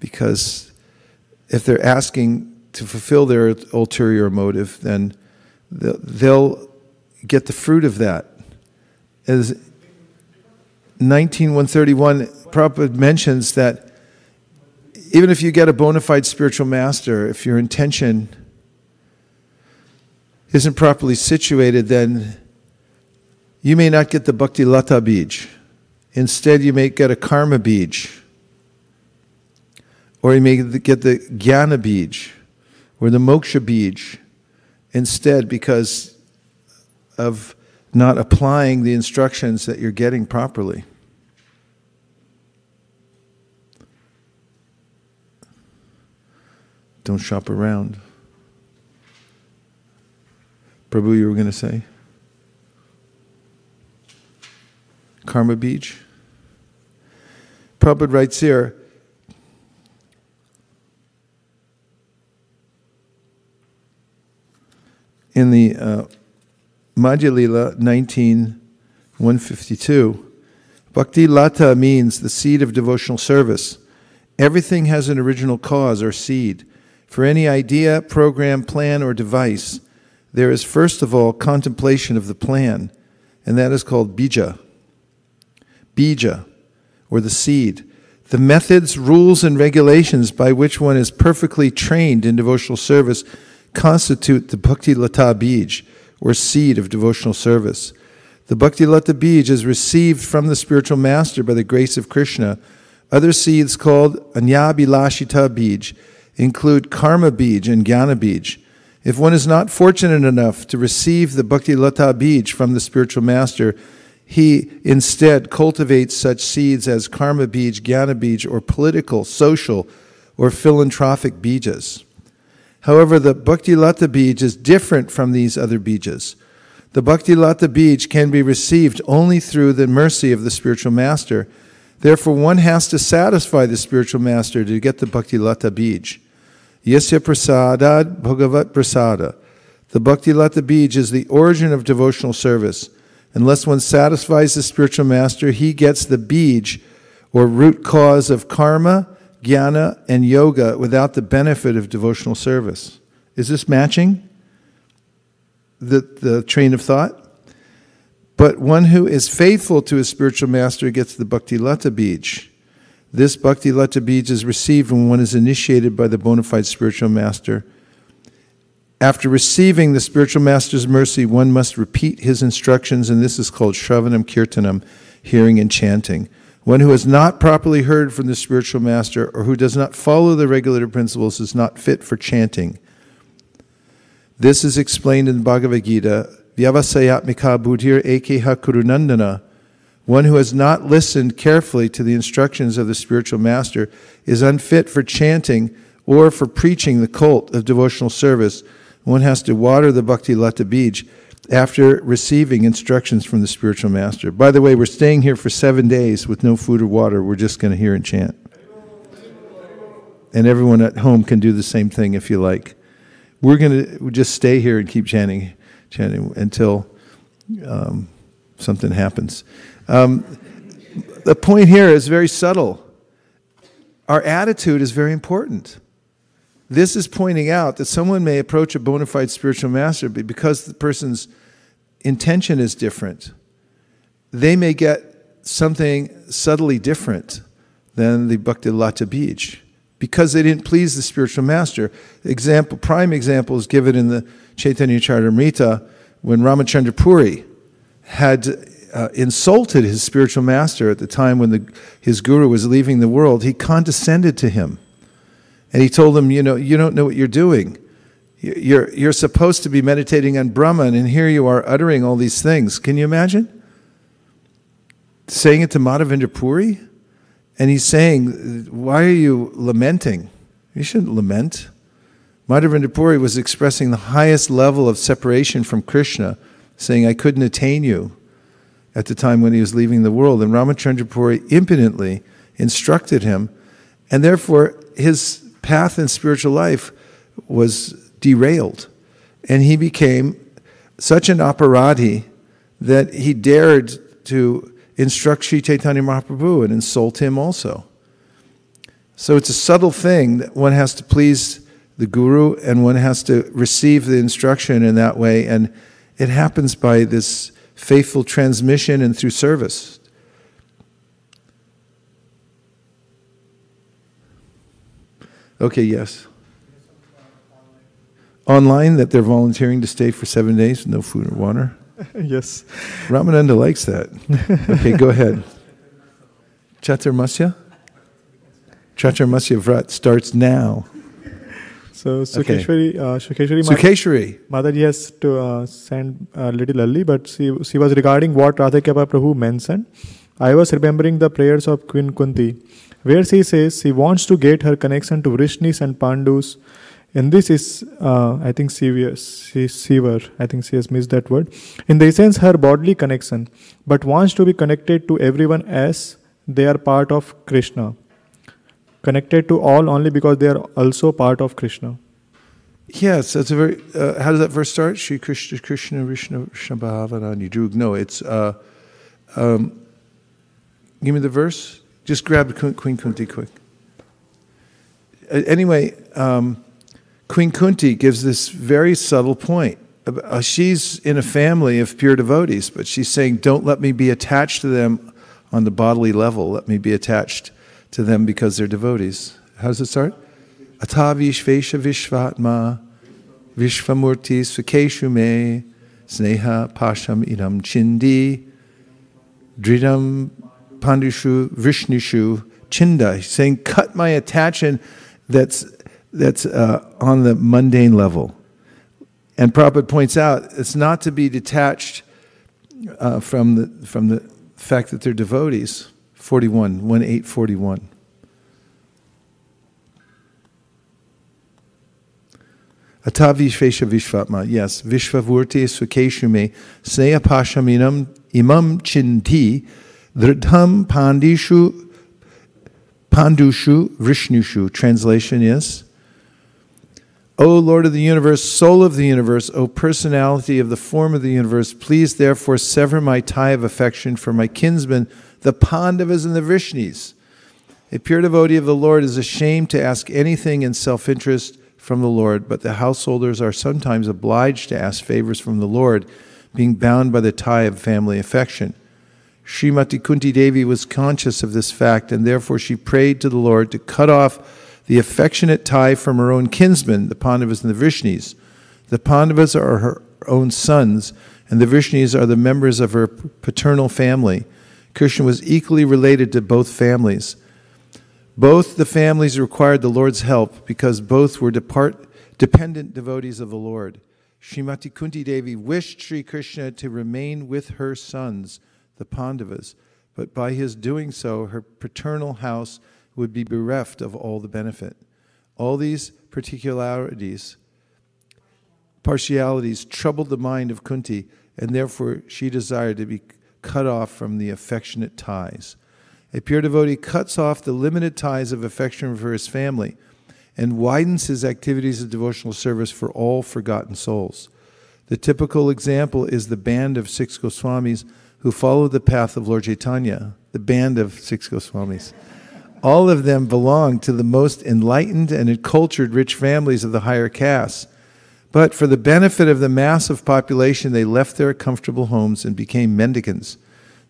because if they're asking to fulfill their ulterior motive, then they'll get the fruit of that. As 19131, Prabhupada mentions that even if you get a bona fide spiritual master, if your intention isn't properly situated, then you may not get the bhakti lata bij. Instead, you may get a karma bij. Or you may get the jnana bij or the moksha bij instead because of not applying the instructions that you're getting properly. Don't shop around. Prabhu, you were going to say? Karma Bij. Prabhupada writes here in the uh, Madhya Lila 19 152, Bhakti Lata means the seed of devotional service. Everything has an original cause or seed. For any idea, program, plan, or device, there is first of all contemplation of the plan, and that is called bija. Bija, or the seed. The methods, rules, and regulations by which one is perfectly trained in devotional service constitute the Bhakti Lata Bij, or seed of devotional service. The Bhakti Lata Bij is received from the spiritual master by the grace of Krishna. Other seeds called Anyabhilashita Bij include Karma Bij and Jnana Bij. If one is not fortunate enough to receive the Bhakti Lata Bij from the spiritual master, he instead cultivates such seeds as Karma Bij, Jnana Bij, or political, social, or philanthropic bijas. However, the Bhakti Lata Bij is different from these other bijas. The Bhakti Lata Bij can be received only through the mercy of the spiritual master. Therefore, one has to satisfy the spiritual master to get the Bhakti Lata Bij. Yasya Prasadad Bhagavat Prasada. The Bhakti Lata Bij is the origin of devotional service. Unless one satisfies the spiritual master, he gets the bij, or root cause of karma, jnana, and yoga without the benefit of devotional service. Is this matching the, the train of thought? But one who is faithful to his spiritual master gets the Bhakti Lata Bij. This Bhakti Lata Bij is received when one is initiated by the bona fide spiritual master. After receiving the spiritual master's mercy, one must repeat his instructions, and this is called Shravanam Kirtanam, hearing and chanting. One who has not properly heard from the spiritual master or who does not follow the regulative principles is not fit for chanting. This is explained in the Bhagavad Gita. Vyavasayatmika buddhir ekeha kurunandana. One who has not listened carefully to the instructions of the spiritual master is unfit for chanting or for preaching the cult of devotional service. One has to water the bhakti lata bij after receiving instructions from the spiritual master. By the way, we're staying here for seven days with no food or water. We're just going to hear and chant. And everyone at home can do the same thing if you like. We're going to just stay here and keep chanting, chanting until um, something happens. Um, the point here is very subtle. Our attitude is very important. This is pointing out that someone may approach a bona fide spiritual master, but because the person's intention is different, they may get something subtly different than the Bhakti Lata Bij because they didn't please the spiritual master. Example, prime example is given in the Chaitanya Charitamrita when Ramachandra Puri had uh, insulted his spiritual master at the time when the, his guru was leaving the world. He condescended to him and he told them, You know, you don't know what you're doing. You're, you're supposed to be meditating on Brahman, and here you are uttering all these things. Can you imagine? Saying it to Madhavendra Puri? And he's saying, Why are you lamenting? You shouldn't lament. Madhavendra Puri was expressing the highest level of separation from Krishna, saying, I couldn't attain you at the time when he was leaving the world. And Ramachandra Puri impudently instructed him, and therefore his path in spiritual life was derailed. And he became such an aparadhi that he dared to instruct Sri Chaitanya Mahaprabhu and insult him also. So it's a subtle thing that one has to please the guru and one has to receive the instruction in that way. And it happens by this faithful transmission and through service. Okay, yes. Online, that they're volunteering to stay for seven days with no food or water. yes. Ramananda likes that. Okay, go ahead. Chaturmasya? Chaturmasya Vrat starts now. So Sukeshwari, okay. uh, Sukeshwari, Sukeshwari. Mataji has to uh, send a little early, but she, she was regarding what Radhakripa Prabhu mentioned. I was remembering the prayers of Queen Kunti, where she says she wants to get her connection to Vrishnis and Pandus. And this is, uh, I think, severe. I think she has missed that word. In the essence, her bodily connection, but wants to be connected to everyone as they are part of Krishna connected to all only because they are also part of Krishna. Yes, that's a very. Uh, how does that verse start? Shri Krishna Krishna Vishnu Shabhavanani Drug. No, it's. Uh, um, give me the verse. Just grab Queen Kunti quick. Anyway, um, Queen Kunti gives this very subtle point. Uh, she's in a family of pure devotees, but she's saying, "Don't let me be attached to them on the bodily level. Let me be attached." to them because they're devotees. How does it start? Atavishvesha Vishvatma Vishvamurti Svakeshu me Sneha Pasham Idam Chindi Dridam Pandushu Vrishnishu Chinda. Saying, cut my attachment that's, that's uh, on the mundane level. And Prabhupada points out it's not to be detached uh, from, the, from the fact that they're devotees 41, 1 8 41. Atavi Vishvatma, yes, Vishvamurti Swakeshume, Sneya Pashaminam Imam Chinti, Dhritam Pandishu Pandushu Vishnushu. Translation is O Lord of the universe, soul of the universe, O personality of the form of the universe, please therefore sever my tie of affection for my kinsmen the Pandavas and the Vrishnis. A pure devotee of the Lord is ashamed to ask anything in self interest from the Lord, but the householders are sometimes obliged to ask favors from the Lord, being bound by the tie of family affection. Srimati Kunti Devi was conscious of this fact, and therefore she prayed to the Lord to cut off the affectionate tie from her own kinsmen, the Pandavas and the Vrishnis. The Pandavas are her own sons, and the Vrishnis are the members of her paternal family. Krishna was equally related to both families. Both the families required the Lord's help because both were depart, dependent devotees of the Lord. Srimati Kunti Devi wished Sri Krishna to remain with her sons, the Pandavas, but by his doing so, her paternal house would be bereft of all the benefit. All these particularities, partialities, troubled the mind of Kunti, and therefore she desired to be cut off from the affectionate ties. A pure devotee cuts off the limited ties of affection for his family and widens his activities of devotional service for all forgotten souls. The typical example is the band of six Goswamis who followed the path of Lord Chaitanya, the band of six Goswamis. All of them belonged to the most enlightened and cultured rich families of the higher castes. But for the benefit of the mass of population, they left their comfortable homes and became mendicants.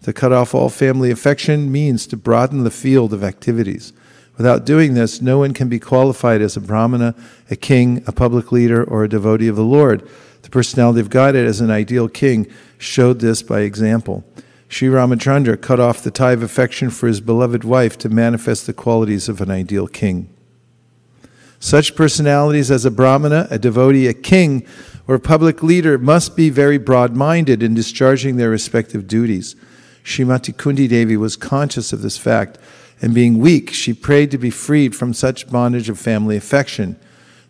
To cut off all family affection means to broaden the field of activities. Without doing this, no one can be qualified as a brahmana, a king, a public leader, or a devotee of the Lord. Personality of Godhead as an ideal king showed this by example. Sri Ramachandra cut off the tie of affection for his beloved wife to manifest the qualities of an ideal king. Such personalities as a brahmana, a devotee, a king, or a public leader must be very broad minded in discharging their respective duties. Srimati Kunti Devi was conscious of this fact, and being weak, she prayed to be freed from such bondage of family affection.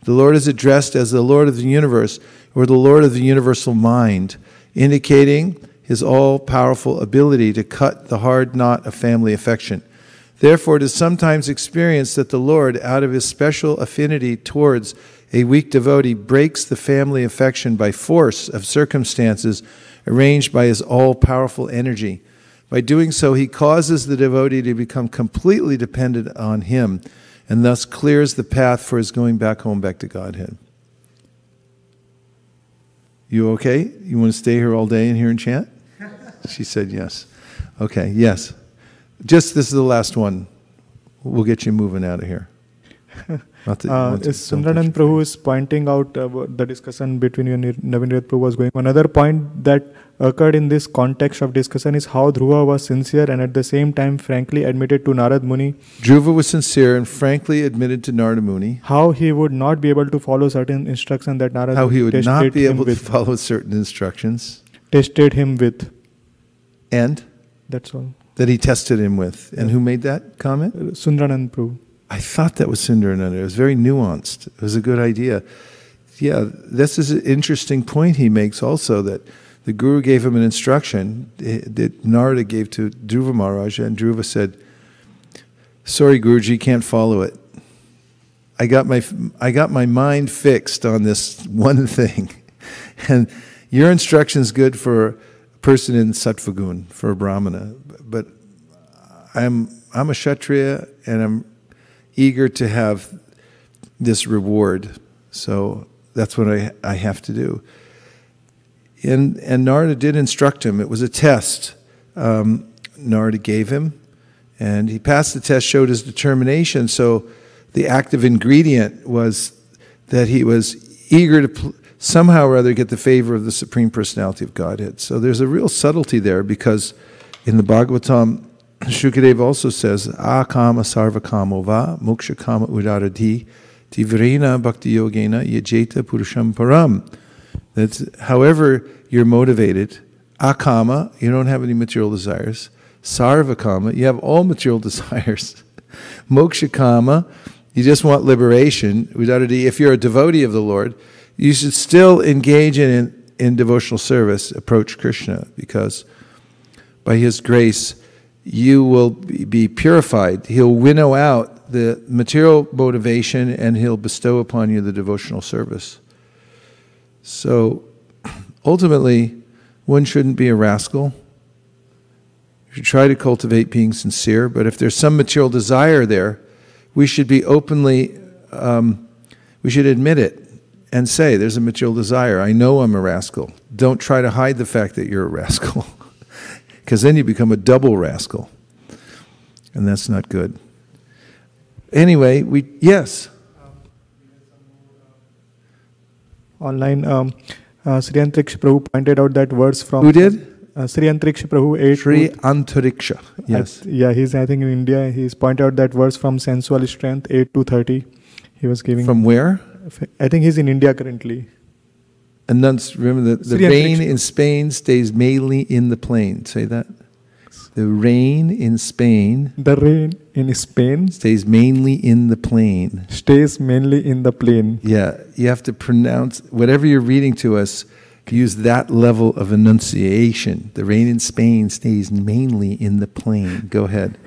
The Lord is addressed as the Lord of the universe, or the Lord of the universal mind, indicating his all powerful ability to cut the hard knot of family affection. Therefore, it is sometimes experienced that the Lord, out of his special affinity towards a weak devotee, breaks the family affection by force of circumstances arranged by his all powerful energy. By doing so, he causes the devotee to become completely dependent on him, and thus clears the path for his going back home, back to Godhead. You okay? You want to stay here all day and hear and chant? She said yes. Okay, yes. Just this is the last one. We'll get you moving out of here. Not uh, Sundaranand Prabhu is pointing out uh, the discussion between you and Navin Prabhu was going. Another point that occurred in this context of discussion is how Dhruva was sincere and at the same time frankly admitted to Narad Muni. Dhruva was sincere and frankly admitted to Narad Muni. How he would not be able to follow certain instructions that Narad How he would not be able to follow certain instructions. Tested him with. And? That's all. That he tested him with. And yeah. who made that comment? Uh, Sundaranand Prabhu. I thought that was Sundarananda. It was very nuanced. It was a good idea. Yeah, this is an interesting point he makes also that the Guru gave him an instruction eh, that Narada gave to Dhruva Maharaja, and Dhruva said, Sorry, Guruji, can't follow it. I got my, I got my mind fixed on this one thing. And your instruction is good for a person in Sattvagun, for a Brahmana. But I'm, I'm a Kshatriya and I'm eager to have this reward. So that's what I, I have to do. And, and Narada did instruct him. It was a test um, Narada gave him. And he passed the test, showed his determination. So the active ingredient was that he was eager to somehow or other get the favor of the Supreme Personality of Godhead. So there's a real subtlety there because in the Bhagavatam, Shukadeva also says, Akama sarvakamo va moksha kama udaradi tivrena bhakti yogena yajeta purusham param. That's however you're motivated. Akama, you don't have any material desires. Sarvakama, you have all material desires. Moksha kama, you just want liberation. If you're a devotee of the Lord, you should still engage in, in devotional service, approach Krishna, because by His grace, you will be purified. He'll winnow out the material motivation and he'll bestow upon you the devotional service. So ultimately, one shouldn't be a rascal. You should try to cultivate being sincere, but if there's some material desire there, we should be openly, um, we should admit it and say, There's a material desire. I know I'm a rascal. Don't try to hide the fact that you're a rascal. because then you become a double rascal. And that's not good. Anyway, we, yes. Online, um, uh, Sri Antriksha Prabhu pointed out that verse from. Who did? Uh, Sri Antriksha Prabhu 8. Sri Antariksha, yes. I, yeah, he's, I think, in India. He's pointed out that verse from Sensual Strength 8 to 30. He was giving. From where? I think he's in India currently. And then remember, the, the rain in Spain stays mainly in the plain. Say that. The rain in Spain. The rain in Spain stays mainly in the plain. Stays mainly in the plain. Yeah, you have to pronounce whatever you're reading to us. Use that level of enunciation. The rain in Spain stays mainly in the plain. Go ahead.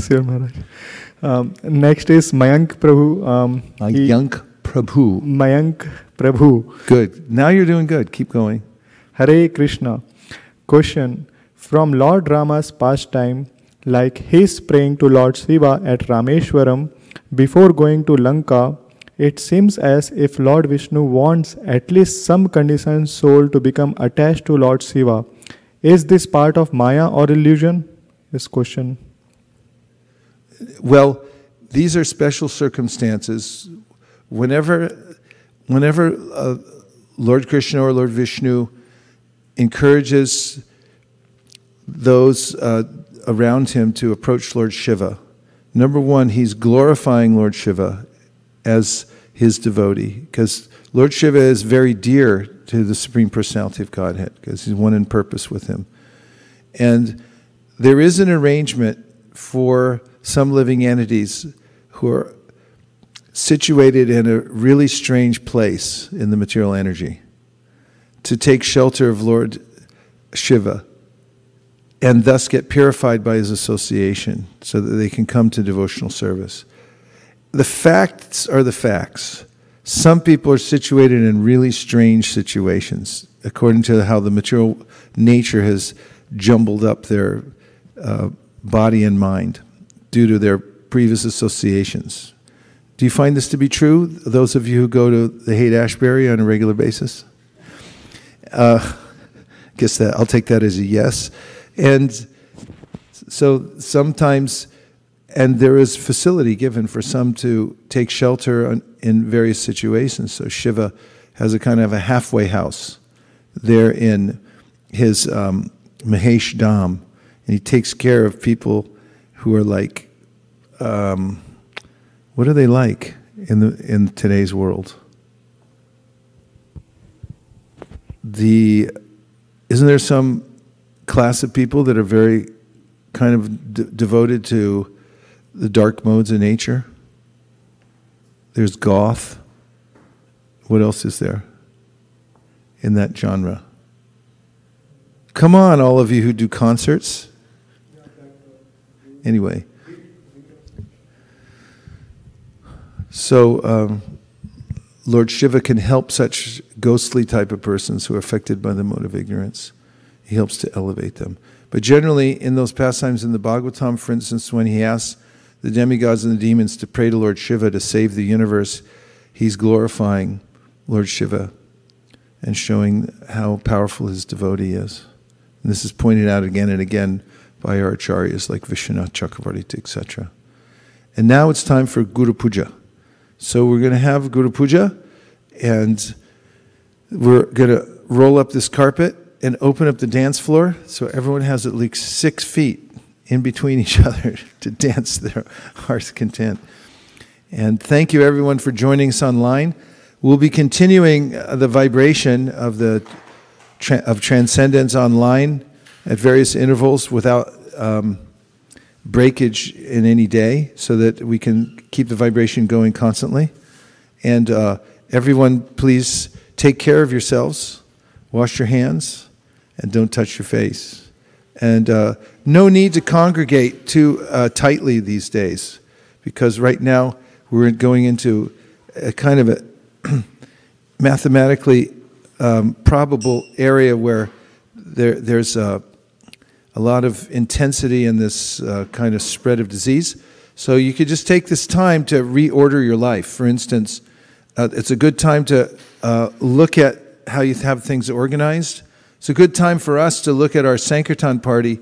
Sure, Maharaj. Um, next is Mayank Prabhu. Um, Mayank Prabhu. Mayank Prabhu. Good. Now you're doing good. Keep going. Hare Krishna. Question from Lord Rama's pastime, like his praying to Lord Shiva at Rameshwaram before going to Lanka, it seems as if Lord Vishnu wants at least some conditioned soul to become attached to Lord Shiva. Is this part of Maya or illusion? This question. Well, these are special circumstances. Whenever, whenever uh, Lord Krishna or Lord Vishnu encourages those uh, around him to approach Lord Shiva. Number one, he's glorifying Lord Shiva as his devotee, because Lord Shiva is very dear to the Supreme Personality of Godhead, because he's one in purpose with him. And there is an arrangement for some living entities who are situated in a really strange place in the material energy to take shelter of Lord Shiva and thus get purified by his association so that they can come to devotional service. The facts are the facts. Some people are situated in really strange situations according to how the material nature has jumbled up their uh, body and mind due to their previous associations. Do you find this to be true, those of you who go to the Haight Ashbury on a regular basis? Uh, guess that I'll take that as a yes. And so sometimes, and there is facility given for some to take shelter in various situations. So Shiva has a kind of a halfway house there in his um, Mahesh Dham, and he takes care of people who are like, um, what are they like in the in today's world? The isn't there some class of people that are very kind of d- devoted to the dark modes of nature? There's goth. What else is there in that genre? Come on, all of you who do concerts. Anyway. So, um, Lord Shiva can help such ghostly type of persons who are affected by the mode of ignorance. He helps to elevate them. But generally, in those pastimes in the Bhagavatam, for instance, when he asks the demigods and the demons to pray to Lord Shiva to save the universe, he's glorifying Lord Shiva and showing how powerful his devotee is. And this is pointed out again and again by our acharyas like Vishwanath Chakravarti, etc. And now it's time for Guru Puja. So we're going to have Guru Puja, and we're going to roll up this carpet and open up the dance floor so everyone has at least six feet in between each other to dance their heart's content. And thank you everyone for joining us online. We'll be continuing uh, the vibration of the of transcendence online at various intervals without um, breakage in any day so that we can keep the vibration going constantly. And uh, everyone, please take care of yourselves, wash your hands, and don't touch your face. And uh, no need to congregate too uh, tightly these days because right now we're going into a kind of a mathematically um, probable area where there, there's a a lot of intensity in this uh, kind of spread of disease. So you could just take this time to reorder your life. For instance, uh, it's a good time to uh, look at how you have things organized. It's a good time for us to look at our Sankirtan party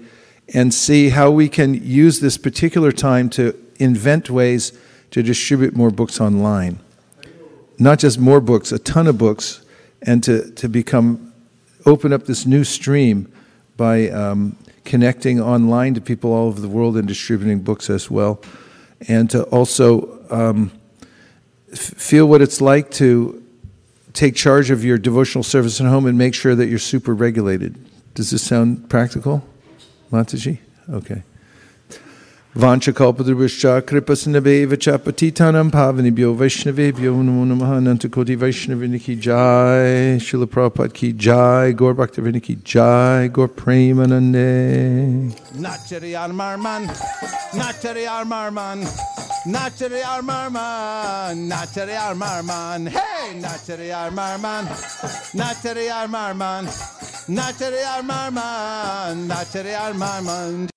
and see how we can use this particular time to invent ways to distribute more books online. Not just more books, a ton of books, and to, to become, open up this new stream by um, connecting online to people all over the world and distributing books as well. And to also um, feel what it's like to take charge of your devotional service at home and make sure that you're super regulated. Does this sound practical, Mataji? Okay. Vanchakalpadrubhascha kripasnabeva cha patitanam pavanibhyo vaishnavebhyo namo namaha nantakoti vaishnavini ki jai Srila Prabhupada ki jai Gaur Bhaktivinoda ki jai Gaur Premanande Nachari Armarman Nachari Armarman Nachari Armarman Nachari Armarman. Hey Nachari Armarman Nachari Armarman Nachari Armarman Nachari Armarman